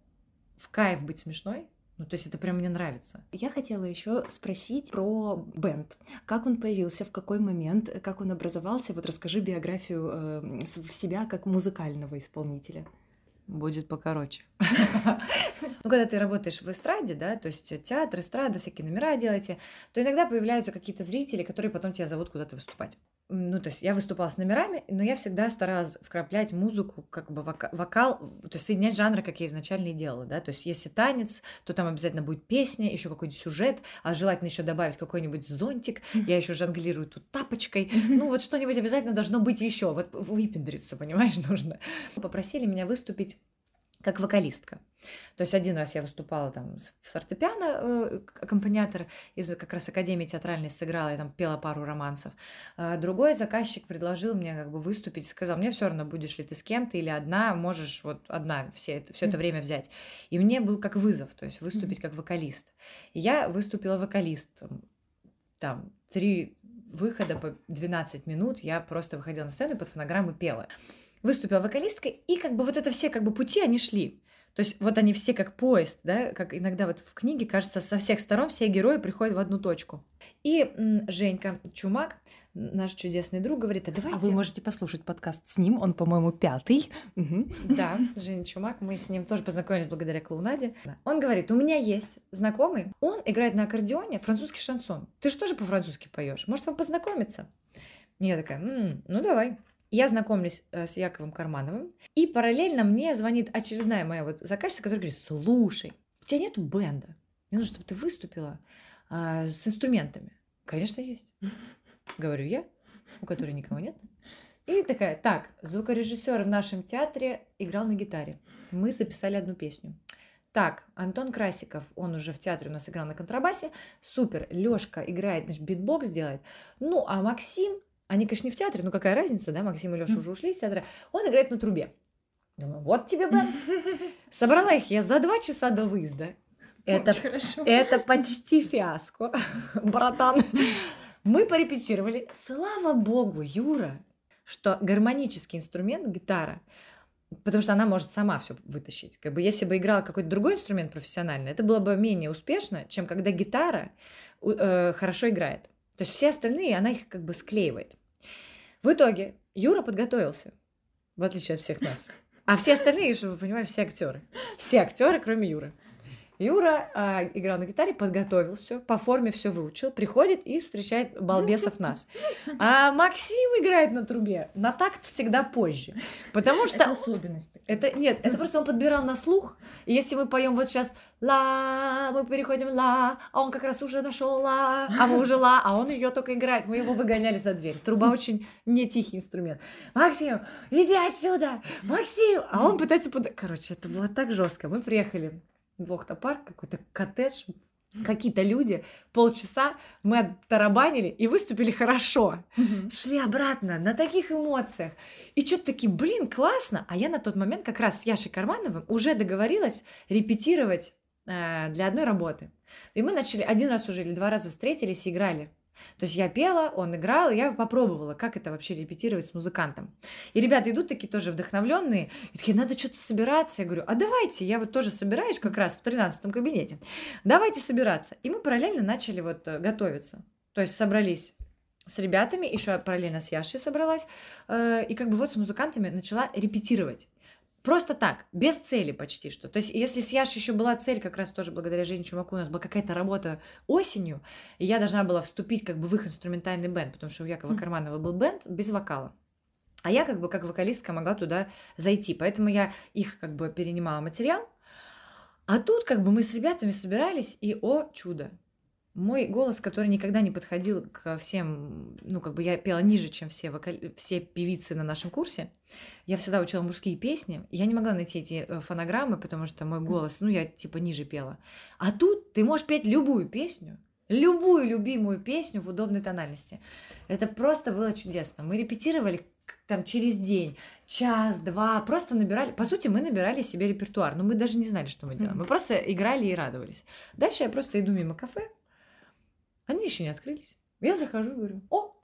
S2: в кайф быть смешной, ну, то есть это прям мне нравится.
S1: Я хотела еще спросить про бенд. Как он появился, в какой момент, как он образовался? Вот расскажи биографию э, себя как музыкального исполнителя.
S2: Будет покороче. Ну, когда ты работаешь в эстраде, да, то есть театр, эстрада, всякие номера делаете, то иногда появляются какие-то зрители, которые потом тебя зовут куда-то выступать. Ну, то есть я выступала с номерами, но я всегда старалась вкраплять музыку, как бы вока- вокал, то есть соединять жанры, как я изначально и делала, да, то есть если танец, то там обязательно будет песня, еще какой-нибудь сюжет, а желательно еще добавить какой-нибудь зонтик, я еще жонглирую тут тапочкой, ну вот что-нибудь обязательно должно быть еще, вот выпендриться, понимаешь, нужно. Попросили меня выступить как вокалистка. То есть один раз я выступала там в фортепиано, э, аккомпаниатор из как раз Академии театральной сыграла, я там пела пару романсов. А другой заказчик предложил мне как бы выступить, сказал, мне все равно, будешь ли ты с кем-то или одна, можешь вот одна все это, все это время взять. И мне был как вызов, то есть выступить как вокалист. И я выступила вокалистом. Там три выхода по 12 минут, я просто выходила на сцену и под фонограмму пела выступила вокалисткой, и как бы вот это все как бы пути, они шли. То есть вот они все как поезд, да, как иногда вот в книге, кажется, со всех сторон все герои приходят в одну точку. И Женька Чумак, наш чудесный друг, говорит, а давайте...
S1: А вы можете послушать подкаст с ним, он, по-моему, пятый.
S2: Да, Женя Чумак, мы с ним тоже познакомились благодаря клоунаде. Он говорит, у меня есть знакомый, он играет на аккордеоне французский шансон. Ты же тоже по-французски поешь, может вам познакомиться? И я такая, м-м, ну давай. Я знакомлюсь э, с Яковом Кармановым, и параллельно мне звонит очередная моя вот заказчица, которая говорит, слушай, у тебя нету бенда, мне нужно, чтобы ты выступила а, с инструментами. Конечно, есть. Говорю я, у которой никого нет. И такая, так, звукорежиссер в нашем театре играл на гитаре. Мы записали одну песню. Так, Антон Красиков, он уже в театре у нас играл на контрабасе. Супер, Лёшка играет, значит, битбокс делает. Ну, а Максим они, конечно, не в театре, но какая разница, да, Максим и Леша уже ушли из театра. Он играет на трубе. Думаю, вот тебе бенд. Собрала их я за два часа до выезда. Это, это почти фиаско, братан. Мы порепетировали. Слава богу, Юра, что гармонический инструмент, гитара, потому что она может сама все вытащить. Как бы если бы играл какой-то другой инструмент профессионально, это было бы менее успешно, чем когда гитара э, хорошо играет. То есть все остальные, она их как бы склеивает. В итоге Юра подготовился, в отличие от всех нас. А все остальные, чтобы вы понимали, все актеры. Все актеры, кроме Юры. Юра а, играл на гитаре, подготовил все, по форме все выучил, приходит и встречает балбесов нас. А Максим играет на трубе на такт всегда позже, потому что
S1: это особенность.
S2: Это нет, это просто он подбирал на слух. И если мы поем вот сейчас ла, мы переходим ла, а он как раз уже нашел ла, а мы уже ла, а он ее только играет, мы его выгоняли за дверь. Труба очень не тихий инструмент. Максим, иди отсюда, Максим, а он пытается под... Короче, это было так жестко. Мы приехали Вохта парк, какой-то коттедж, какие-то люди, полчаса мы оттарабанили и выступили хорошо. Mm-hmm. Шли обратно на таких эмоциях. И что-то такие, блин, классно. А я на тот момент как раз с Яшей Кармановым уже договорилась репетировать э, для одной работы. И мы начали один раз уже или два раза встретились и играли. То есть я пела, он играл, я попробовала, как это вообще репетировать с музыкантом. И ребята идут такие тоже вдохновленные, и такие, надо что-то собираться. Я говорю, а давайте, я вот тоже собираюсь как раз в 13 кабинете. Давайте собираться. И мы параллельно начали вот э, готовиться. То есть собрались с ребятами, еще параллельно с Яшей собралась, э, и как бы вот с музыкантами начала репетировать. Просто так, без цели почти что. То есть, если с Яшей еще была цель, как раз тоже благодаря Жене Чумаку у нас была какая-то работа осенью, и я должна была вступить как бы в их инструментальный бенд, потому что у Якова mm. Карманова был бенд без вокала. А я как бы как вокалистка могла туда зайти, поэтому я их как бы перенимала материал. А тут как бы мы с ребятами собирались, и о чудо, мой голос, который никогда не подходил к всем, ну, как бы я пела ниже, чем все, вокаль... все певицы на нашем курсе. Я всегда учила мужские песни. Я не могла найти эти э, фонограммы, потому что мой голос, ну, я типа ниже пела. А тут ты можешь петь любую песню, любую любимую песню в удобной тональности. Это просто было чудесно. Мы репетировали там через день, час, два, просто набирали. По сути, мы набирали себе репертуар, но мы даже не знали, что мы делаем. Мы просто играли и радовались. Дальше я просто иду мимо кафе, они еще не открылись. Я захожу и говорю, о,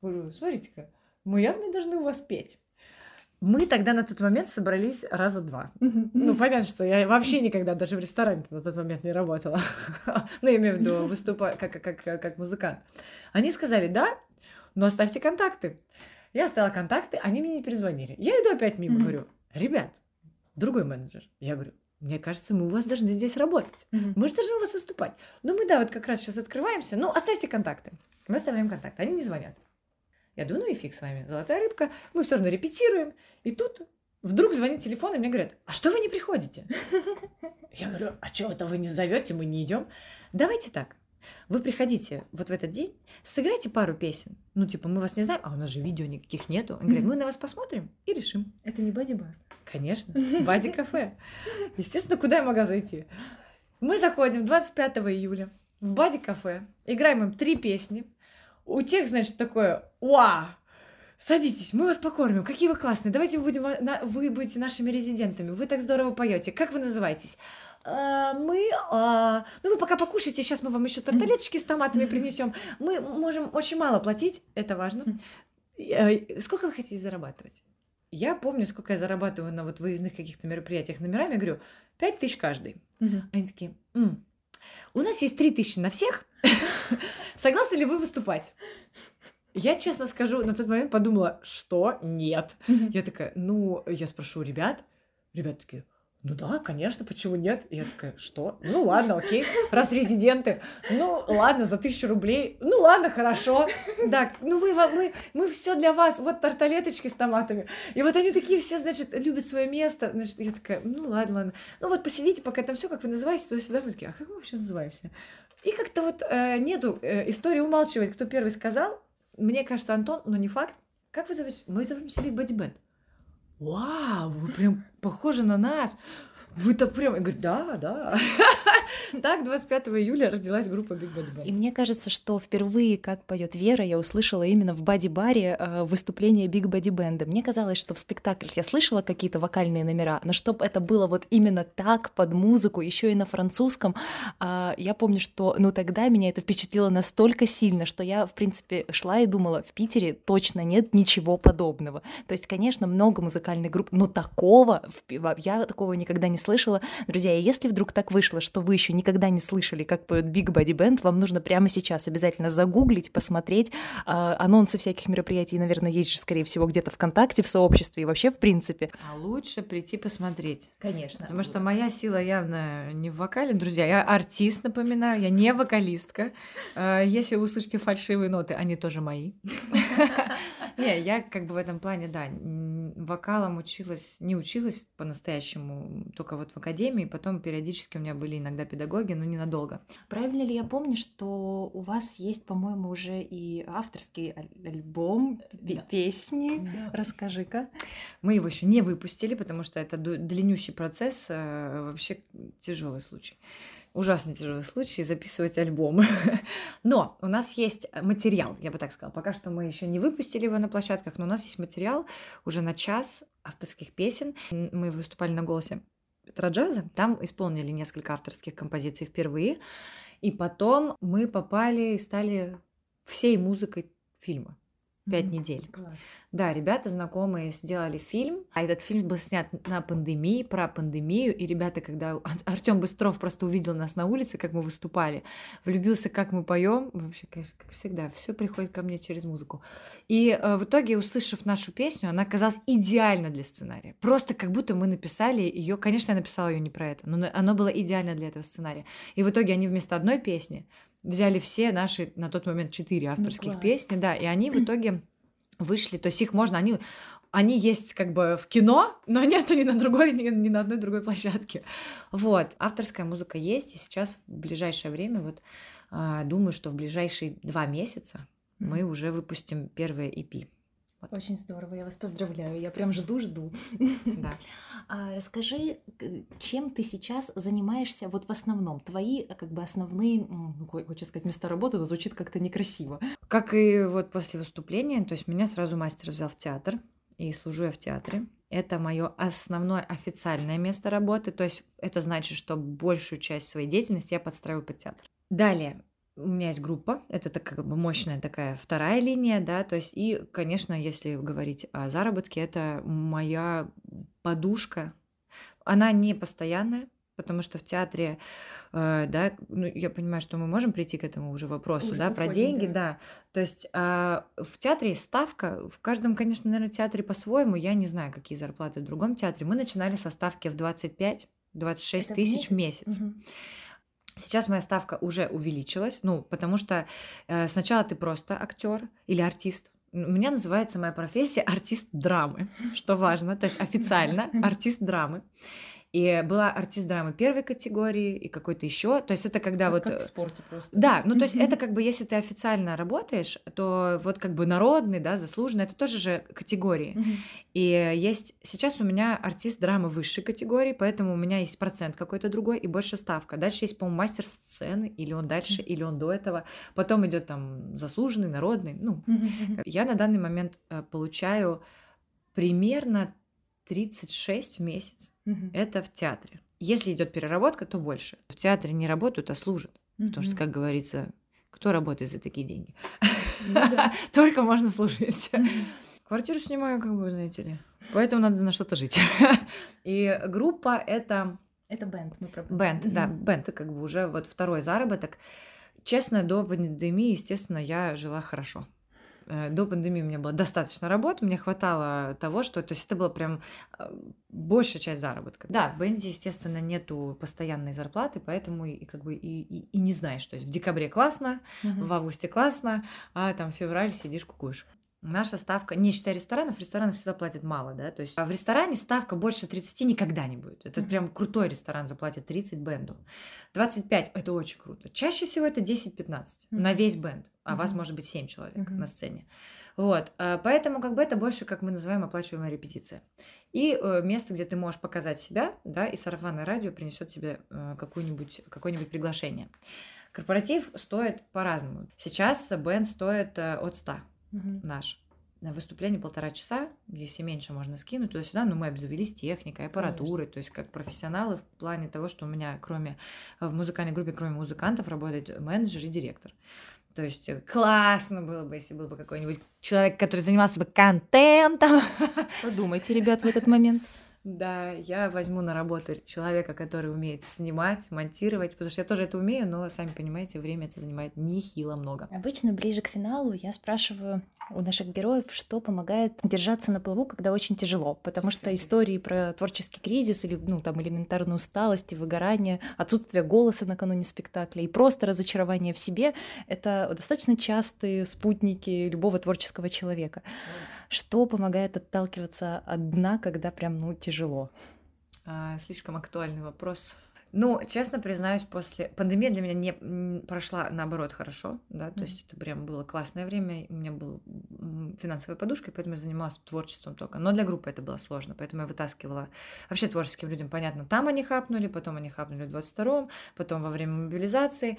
S2: говорю, смотрите-ка, мы явно должны у вас петь. Мы тогда на тот момент собрались раза два. Ну, понятно, что я вообще никогда даже в ресторане на тот момент не работала. ну, я имею в виду выступать как, как, как, как музыкант. Они сказали, да, но оставьте контакты. Я оставила контакты, они мне не перезвонили. Я иду опять мимо, говорю, ребят, другой менеджер. Я говорю, мне кажется, мы у вас должны здесь работать. Mm-hmm. Мы же должны у вас выступать. Ну, мы, да, вот как раз сейчас открываемся. Ну, оставьте контакты. Мы оставляем контакты. Они не звонят. Я думаю, ну и фиг с вами, золотая рыбка. Мы все равно репетируем. И тут вдруг звонит телефон, и мне говорят, а что вы не приходите? Я говорю, а что это вы не зовете, мы не идем? Давайте так, вы приходите вот в этот день, сыграйте пару песен. Ну, типа, мы вас не знаем, а у нас же видео никаких нету. Они говорят, мы на вас посмотрим и решим.
S1: Это не бади-бар?
S2: Конечно, бади-кафе. Естественно, куда я могла зайти? Мы заходим 25 июля в бади-кафе, играем им три песни. У тех, значит, такое «Уа!» Садитесь, мы вас покормим. Какие вы классные. Давайте вы, будем, вы будете нашими резидентами. Вы так здорово поете. Как вы называетесь? А, мы, а, ну вы пока покушайте, сейчас мы вам еще тарталеточки с томатами принесем. Мы можем очень мало платить, это важно. Э, сколько вы хотите зарабатывать? Я помню, сколько я зарабатываю на вот выездных каких-то мероприятиях номерами. Я говорю, 5 тысяч каждый. Они такие, М, у нас есть 3 тысячи на всех. Согласны ли вы выступать? Я, честно скажу, на тот момент подумала, что нет. Я такая, ну, я спрошу ребят. Ребят такие, ну да, конечно, почему нет? И я такая, что? Ну ладно, окей, раз резиденты, ну ладно, за тысячу рублей, ну ладно, хорошо, да, ну вы, мы, мы все для вас, вот тарталеточки с томатами. И вот они такие все, значит, любят свое место, значит, я такая, ну ладно, ладно, ну вот посидите, пока там все, как вы называетесь, то сюда, мы такие, а как мы вообще называемся? И как-то вот э, нету э, истории умалчивать, кто первый сказал, мне кажется, Антон, но не факт. Как вы зовете? Мы зовемся Big Body Band. Вау, вы прям похожи на нас. Вы-то прям... Я говорю, да, да. Так, 25 июля родилась группа Big Body Band.
S1: И мне кажется, что впервые, как поет Вера, я услышала именно в Бади-баре э, выступление Big Body Band. Мне казалось, что в спектаклях я слышала какие-то вокальные номера, но чтобы это было вот именно так, под музыку, еще и на французском, э, я помню, что ну тогда меня это впечатлило настолько сильно, что я, в принципе, шла и думала, в Питере точно нет ничего подобного. То есть, конечно, много музыкальных групп, но такого, я такого никогда не слышала. Друзья, если вдруг так вышло, что вы еще никогда не слышали, как поет Big Body Band, вам нужно прямо сейчас обязательно загуглить, посмотреть. Э, анонсы всяких мероприятий, наверное, есть же, скорее всего, где-то ВКонтакте, в сообществе и вообще в принципе.
S2: А лучше прийти посмотреть.
S1: Конечно.
S2: Потому что моя сила явно не в вокале, друзья. Я артист, напоминаю, я не вокалистка. А, если вы услышите фальшивые ноты, они тоже мои. Не, я как бы в этом плане, да, вокалом училась, не училась по-настоящему, только вот в академии, потом периодически у меня были иногда педагоги, но ненадолго.
S1: Правильно ли я помню, что у вас есть, по-моему, уже и авторский альбом, да. песни? Да. Расскажи-ка.
S2: Мы его еще не выпустили, потому что это длиннющий процесс, э, вообще тяжелый случай ужасно тяжелый случай записывать альбом. Но у нас есть материал, я бы так сказала. Пока что мы еще не выпустили его на площадках, но у нас есть материал уже на час авторских песен. Мы выступали на голосе Петра Джаза. Там исполнили несколько авторских композиций впервые. И потом мы попали и стали всей музыкой фильма пять mm-hmm. недель. Класс. Да, ребята знакомые сделали фильм, а этот фильм был снят на пандемии, про пандемию, и ребята, когда Артем Быстров просто увидел нас на улице, как мы выступали, влюбился, как мы поем, вообще, конечно, как всегда, все приходит ко мне через музыку. И э, в итоге, услышав нашу песню, она оказалась идеальна для сценария. Просто как будто мы написали ее, конечно, я написала ее не про это, но оно было идеально для этого сценария. И в итоге они вместо одной песни взяли все наши на тот момент четыре ну, авторских ну, песни, да, и они в итоге вышли, то есть их можно, они, они есть как бы в кино, но нету ни на другой, ни, ни на одной другой площадке. Вот, авторская музыка есть, и сейчас в ближайшее время, вот, э, думаю, что в ближайшие два месяца мы уже выпустим первое EP.
S1: Вот. Очень здорово, я вас поздравляю. Я прям жду-жду.
S2: Да.
S1: А, расскажи, чем ты сейчас занимаешься вот в основном? Твои как бы основные, ну, хочется сказать, места работы, но звучит как-то некрасиво.
S2: Как и вот после выступления, то есть меня сразу мастер взял в театр, и служу я в театре. Это мое основное официальное место работы, то есть это значит, что большую часть своей деятельности я подстраиваю под театр. Далее, у меня есть группа, это так, как бы мощная такая вторая линия, да, то есть и, конечно, если говорить о заработке, это моя подушка. Она не постоянная, потому что в театре, э, да, ну, я понимаю, что мы можем прийти к этому уже вопросу, уже да, про деньги, да. да. То есть э, в театре есть ставка, в каждом, конечно, наверное, театре по-своему, я не знаю, какие зарплаты в другом театре. Мы начинали со ставки в 25-26 тысяч в месяц. В месяц. Угу. Сейчас моя ставка уже увеличилась, ну, потому что э, сначала ты просто актер или артист, У меня называется моя профессия артист драмы, что важно, то есть официально артист драмы. И была артист драмы первой категории и какой-то еще. То есть это когда
S1: как,
S2: вот...
S1: Как в спорте просто.
S2: Да, ну то есть это как бы, если ты официально работаешь, то вот как бы народный, да, заслуженный, это тоже же категории. И есть... Сейчас у меня артист драмы высшей категории, поэтому у меня есть процент какой-то другой и больше ставка. Дальше есть, по-моему, мастер сцены, или он дальше, или он до этого. Потом идет там заслуженный, народный. Ну, я на данный момент э, получаю примерно 36 в месяц.
S1: Мгм.
S2: Это в театре. Если идет переработка, то больше. В театре не работают, а служат. Потому что, как говорится, кто работает за такие деньги?
S1: Ну да.
S2: Только можно служить.
S1: Мгм.
S2: Квартиру снимаю, как бы, знаете ли. Поэтому надо на что-то жить. И группа — это
S1: Это бенд. мы про
S2: бенд. Да, бенд — как бы уже вот второй заработок. Честно, до пандемии, естественно, я жила хорошо. Э, До пандемии у меня было достаточно работы, мне хватало того, что... То есть это была прям э, большая часть заработка. Да, в бенде, естественно, нету постоянной зарплаты, поэтому и, как бы и, и- и не знаешь. То есть в декабре классно,
S1: Мгм.
S2: в августе классно, а там в февраль сидишь, кукуешь. Наша ставка, не считая ресторанов, рестораны всегда платят мало, да, то есть а в ресторане ставка больше 30 никогда не будет. Это прям крутой ресторан заплатит 30 бенду. 25 это очень круто. Чаще всего это 10-15 на весь бенд, а вас
S1: Мгм.
S2: может быть 7 человек на сцене. Вот, а, поэтому как бы это больше, как мы называем, оплачиваемая репетиция. И э, место, где ты можешь показать себя, да, и сарафанное радио принесет тебе э, какую-нибудь, какое-нибудь приглашение. Корпоратив стоит по-разному. Сейчас бенд стоит э, от 100
S1: Мгм.
S2: наш. На выступление полтора часа, если меньше можно скинуть туда-сюда, но мы обзавелись техникой, аппаратурой, то есть как профессионалы в плане того, что у меня кроме в музыкальной группе, кроме музыкантов, работает менеджер и директор. То есть э, классно было бы, если был бы какой-нибудь человек, который занимался бы контентом.
S1: Подумайте, ребят, в этот момент.
S2: Да, я возьму на работу человека, который умеет снимать, монтировать, потому что я тоже это умею, но, сами понимаете, время это занимает нехило много.
S1: Обычно ближе к финалу я спрашиваю у наших героев, что помогает держаться на плаву, когда очень тяжело. Потому что истории про творческий кризис или ну, там, элементарную усталость и выгорание, отсутствие голоса накануне спектакля и просто разочарование в себе — это достаточно частые спутники любого творческого человека. Что помогает отталкиваться от дна, когда прям ну, тяжело?
S2: А, слишком актуальный вопрос. Ну, честно признаюсь, после пандемия для меня не прошла наоборот хорошо, да, то
S1: Мгм.
S2: есть это прям было классное время, у меня была финансовая подушка, поэтому я занималась творчеством только. Но для группы это было сложно, поэтому я вытаскивала вообще творческим людям, понятно, там они хапнули, потом они хапнули в 22-м, потом во время мобилизации.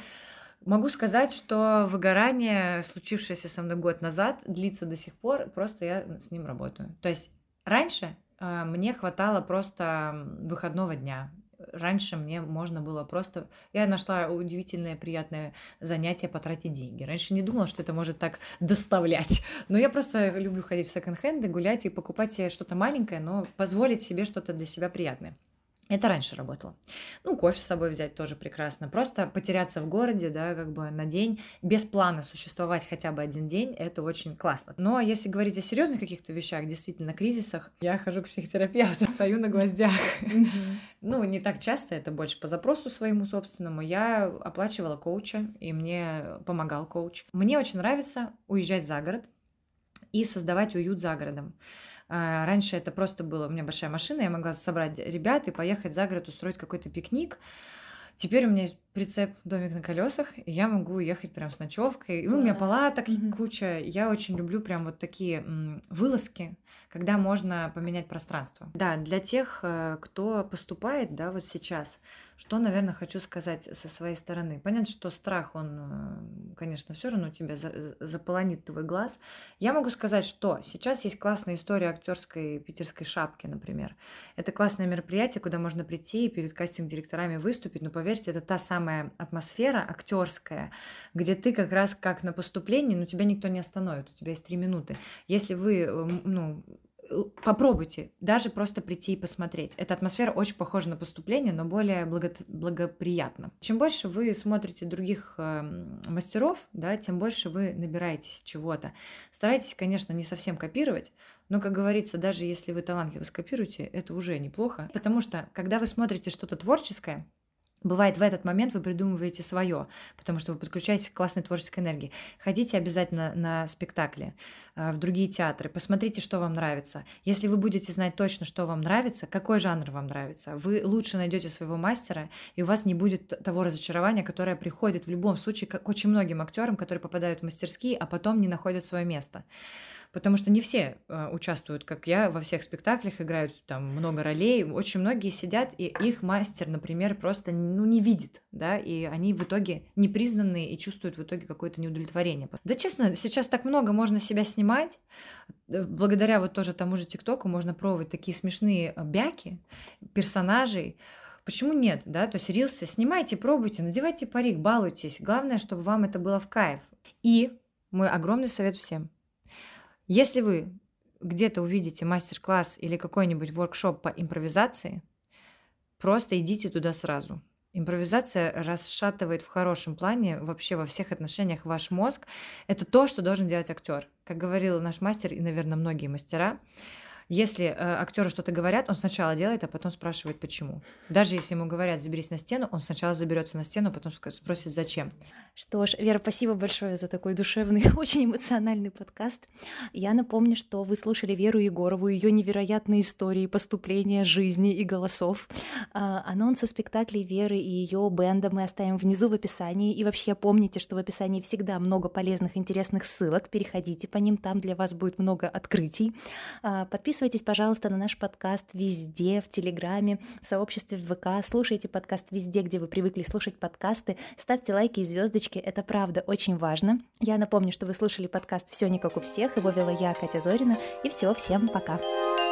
S2: Могу сказать, что выгорание, случившееся со мной год назад, длится до сих пор, просто я с ним работаю. То есть раньше э, мне хватало просто выходного дня. Раньше мне можно было просто... Я нашла удивительное, приятное занятие потратить деньги. Раньше не думала, что это может так доставлять. Но я просто люблю ходить в секонд-хенды, гулять и покупать себе что-то маленькое, но позволить себе что-то для себя приятное. Это раньше работало. Ну, кофе с собой взять тоже прекрасно. Просто потеряться в городе, да, как бы на день, без плана существовать хотя бы один день, это очень классно. Но если говорить о серьезных каких-то вещах, действительно, кризисах, я хожу к психотерапевту, стою на гвоздях. Ну, не так часто, это больше по запросу своему собственному. Я оплачивала коуча, и мне помогал коуч. Мне очень нравится уезжать за город и создавать уют за городом. А, Раньше это просто было, у меня большая машина, я могла собрать ребят и поехать за город, устроить какой-то пикник. Теперь у меня есть прицеп домик на колесах, и я могу уехать прям с ночевкой. И у меня палаток куча. Я очень люблю прям вот такие м, вылазки, когда можно поменять пространство. Да, для тех, э, кто поступает, да, вот сейчас, что, наверное, хочу сказать со своей стороны. Понятно, что страх, он, э, конечно, все равно тебя за- заполонит твой глаз. Я могу сказать, что сейчас есть классная история актерской питерской шапки, например. Это классное мероприятие, куда можно прийти и перед кастинг-директорами выступить. Но поверьте, это та самая атмосфера актерская, где ты как раз как на поступлении, но тебя никто не остановит. У тебя есть три минуты. Если вы, э, ну, э, попробуйте даже просто прийти и посмотреть. Эта атмосфера очень похожа на поступление, но более благо- благоприятна. Чем больше вы смотрите других эм, мастеров, да, тем больше вы набираетесь чего-то. Старайтесь, конечно, не совсем копировать, но, как говорится, даже если вы талантливо скопируете, это уже неплохо. Потому что, когда вы смотрите что-то творческое, Бывает, в этот момент вы придумываете свое, потому что вы подключаетесь к классной творческой энергии. Ходите обязательно на спектакли, э, в другие театры, посмотрите, что вам нравится. Если вы будете знать точно, что вам нравится, какой жанр вам нравится, вы лучше найдете своего мастера, и у вас не будет того разочарования, которое приходит в любом случае к очень многим актерам, которые попадают в мастерские, а потом не находят свое место потому что не все э, участвуют, как я, во всех спектаклях играют там много ролей. Очень многие сидят, и их мастер, например, просто ну, не видит, да, и они в итоге не признанные и чувствуют в итоге какое-то неудовлетворение. Да, честно, сейчас так много можно себя снимать, э, благодаря вот тоже тому же ТикТоку можно пробовать такие смешные э, бяки персонажей, Почему нет, да? То есть рилсы снимайте, пробуйте, надевайте парик, балуйтесь. Главное, чтобы вам это было в кайф. И мой огромный совет всем. Если вы где-то увидите мастер-класс или какой-нибудь воркшоп по импровизации, просто идите туда сразу. Импровизация расшатывает в хорошем плане вообще во всех отношениях ваш мозг. Это то, что должен делать актер. Как говорил наш мастер и, наверное, многие мастера, если э, актеру что-то говорят, он сначала делает, а потом спрашивает, почему. Даже если ему говорят, заберись на стену, он сначала заберется на стену, а потом спросит, зачем.
S1: Что ж, Вера, спасибо большое за такой душевный, очень эмоциональный подкаст. Я напомню, что вы слушали Веру Егорову, ее невероятные истории поступления, жизни и голосов. А, анонсы спектаклей Веры и ее бенда мы оставим внизу в описании. И вообще помните, что в описании всегда много полезных, интересных ссылок. Переходите по ним, там для вас будет много открытий. А, подписывайтесь Подписывайтесь, пожалуйста, на наш подкаст везде, в Телеграме, в сообществе в ВК. Слушайте подкаст везде, где вы привыкли слушать подкасты. Ставьте лайки и звездочки, это правда очень важно. Я напомню, что вы слушали подкаст «Все не как у всех». Его вела я, Катя Зорина. И все, всем пока. Пока.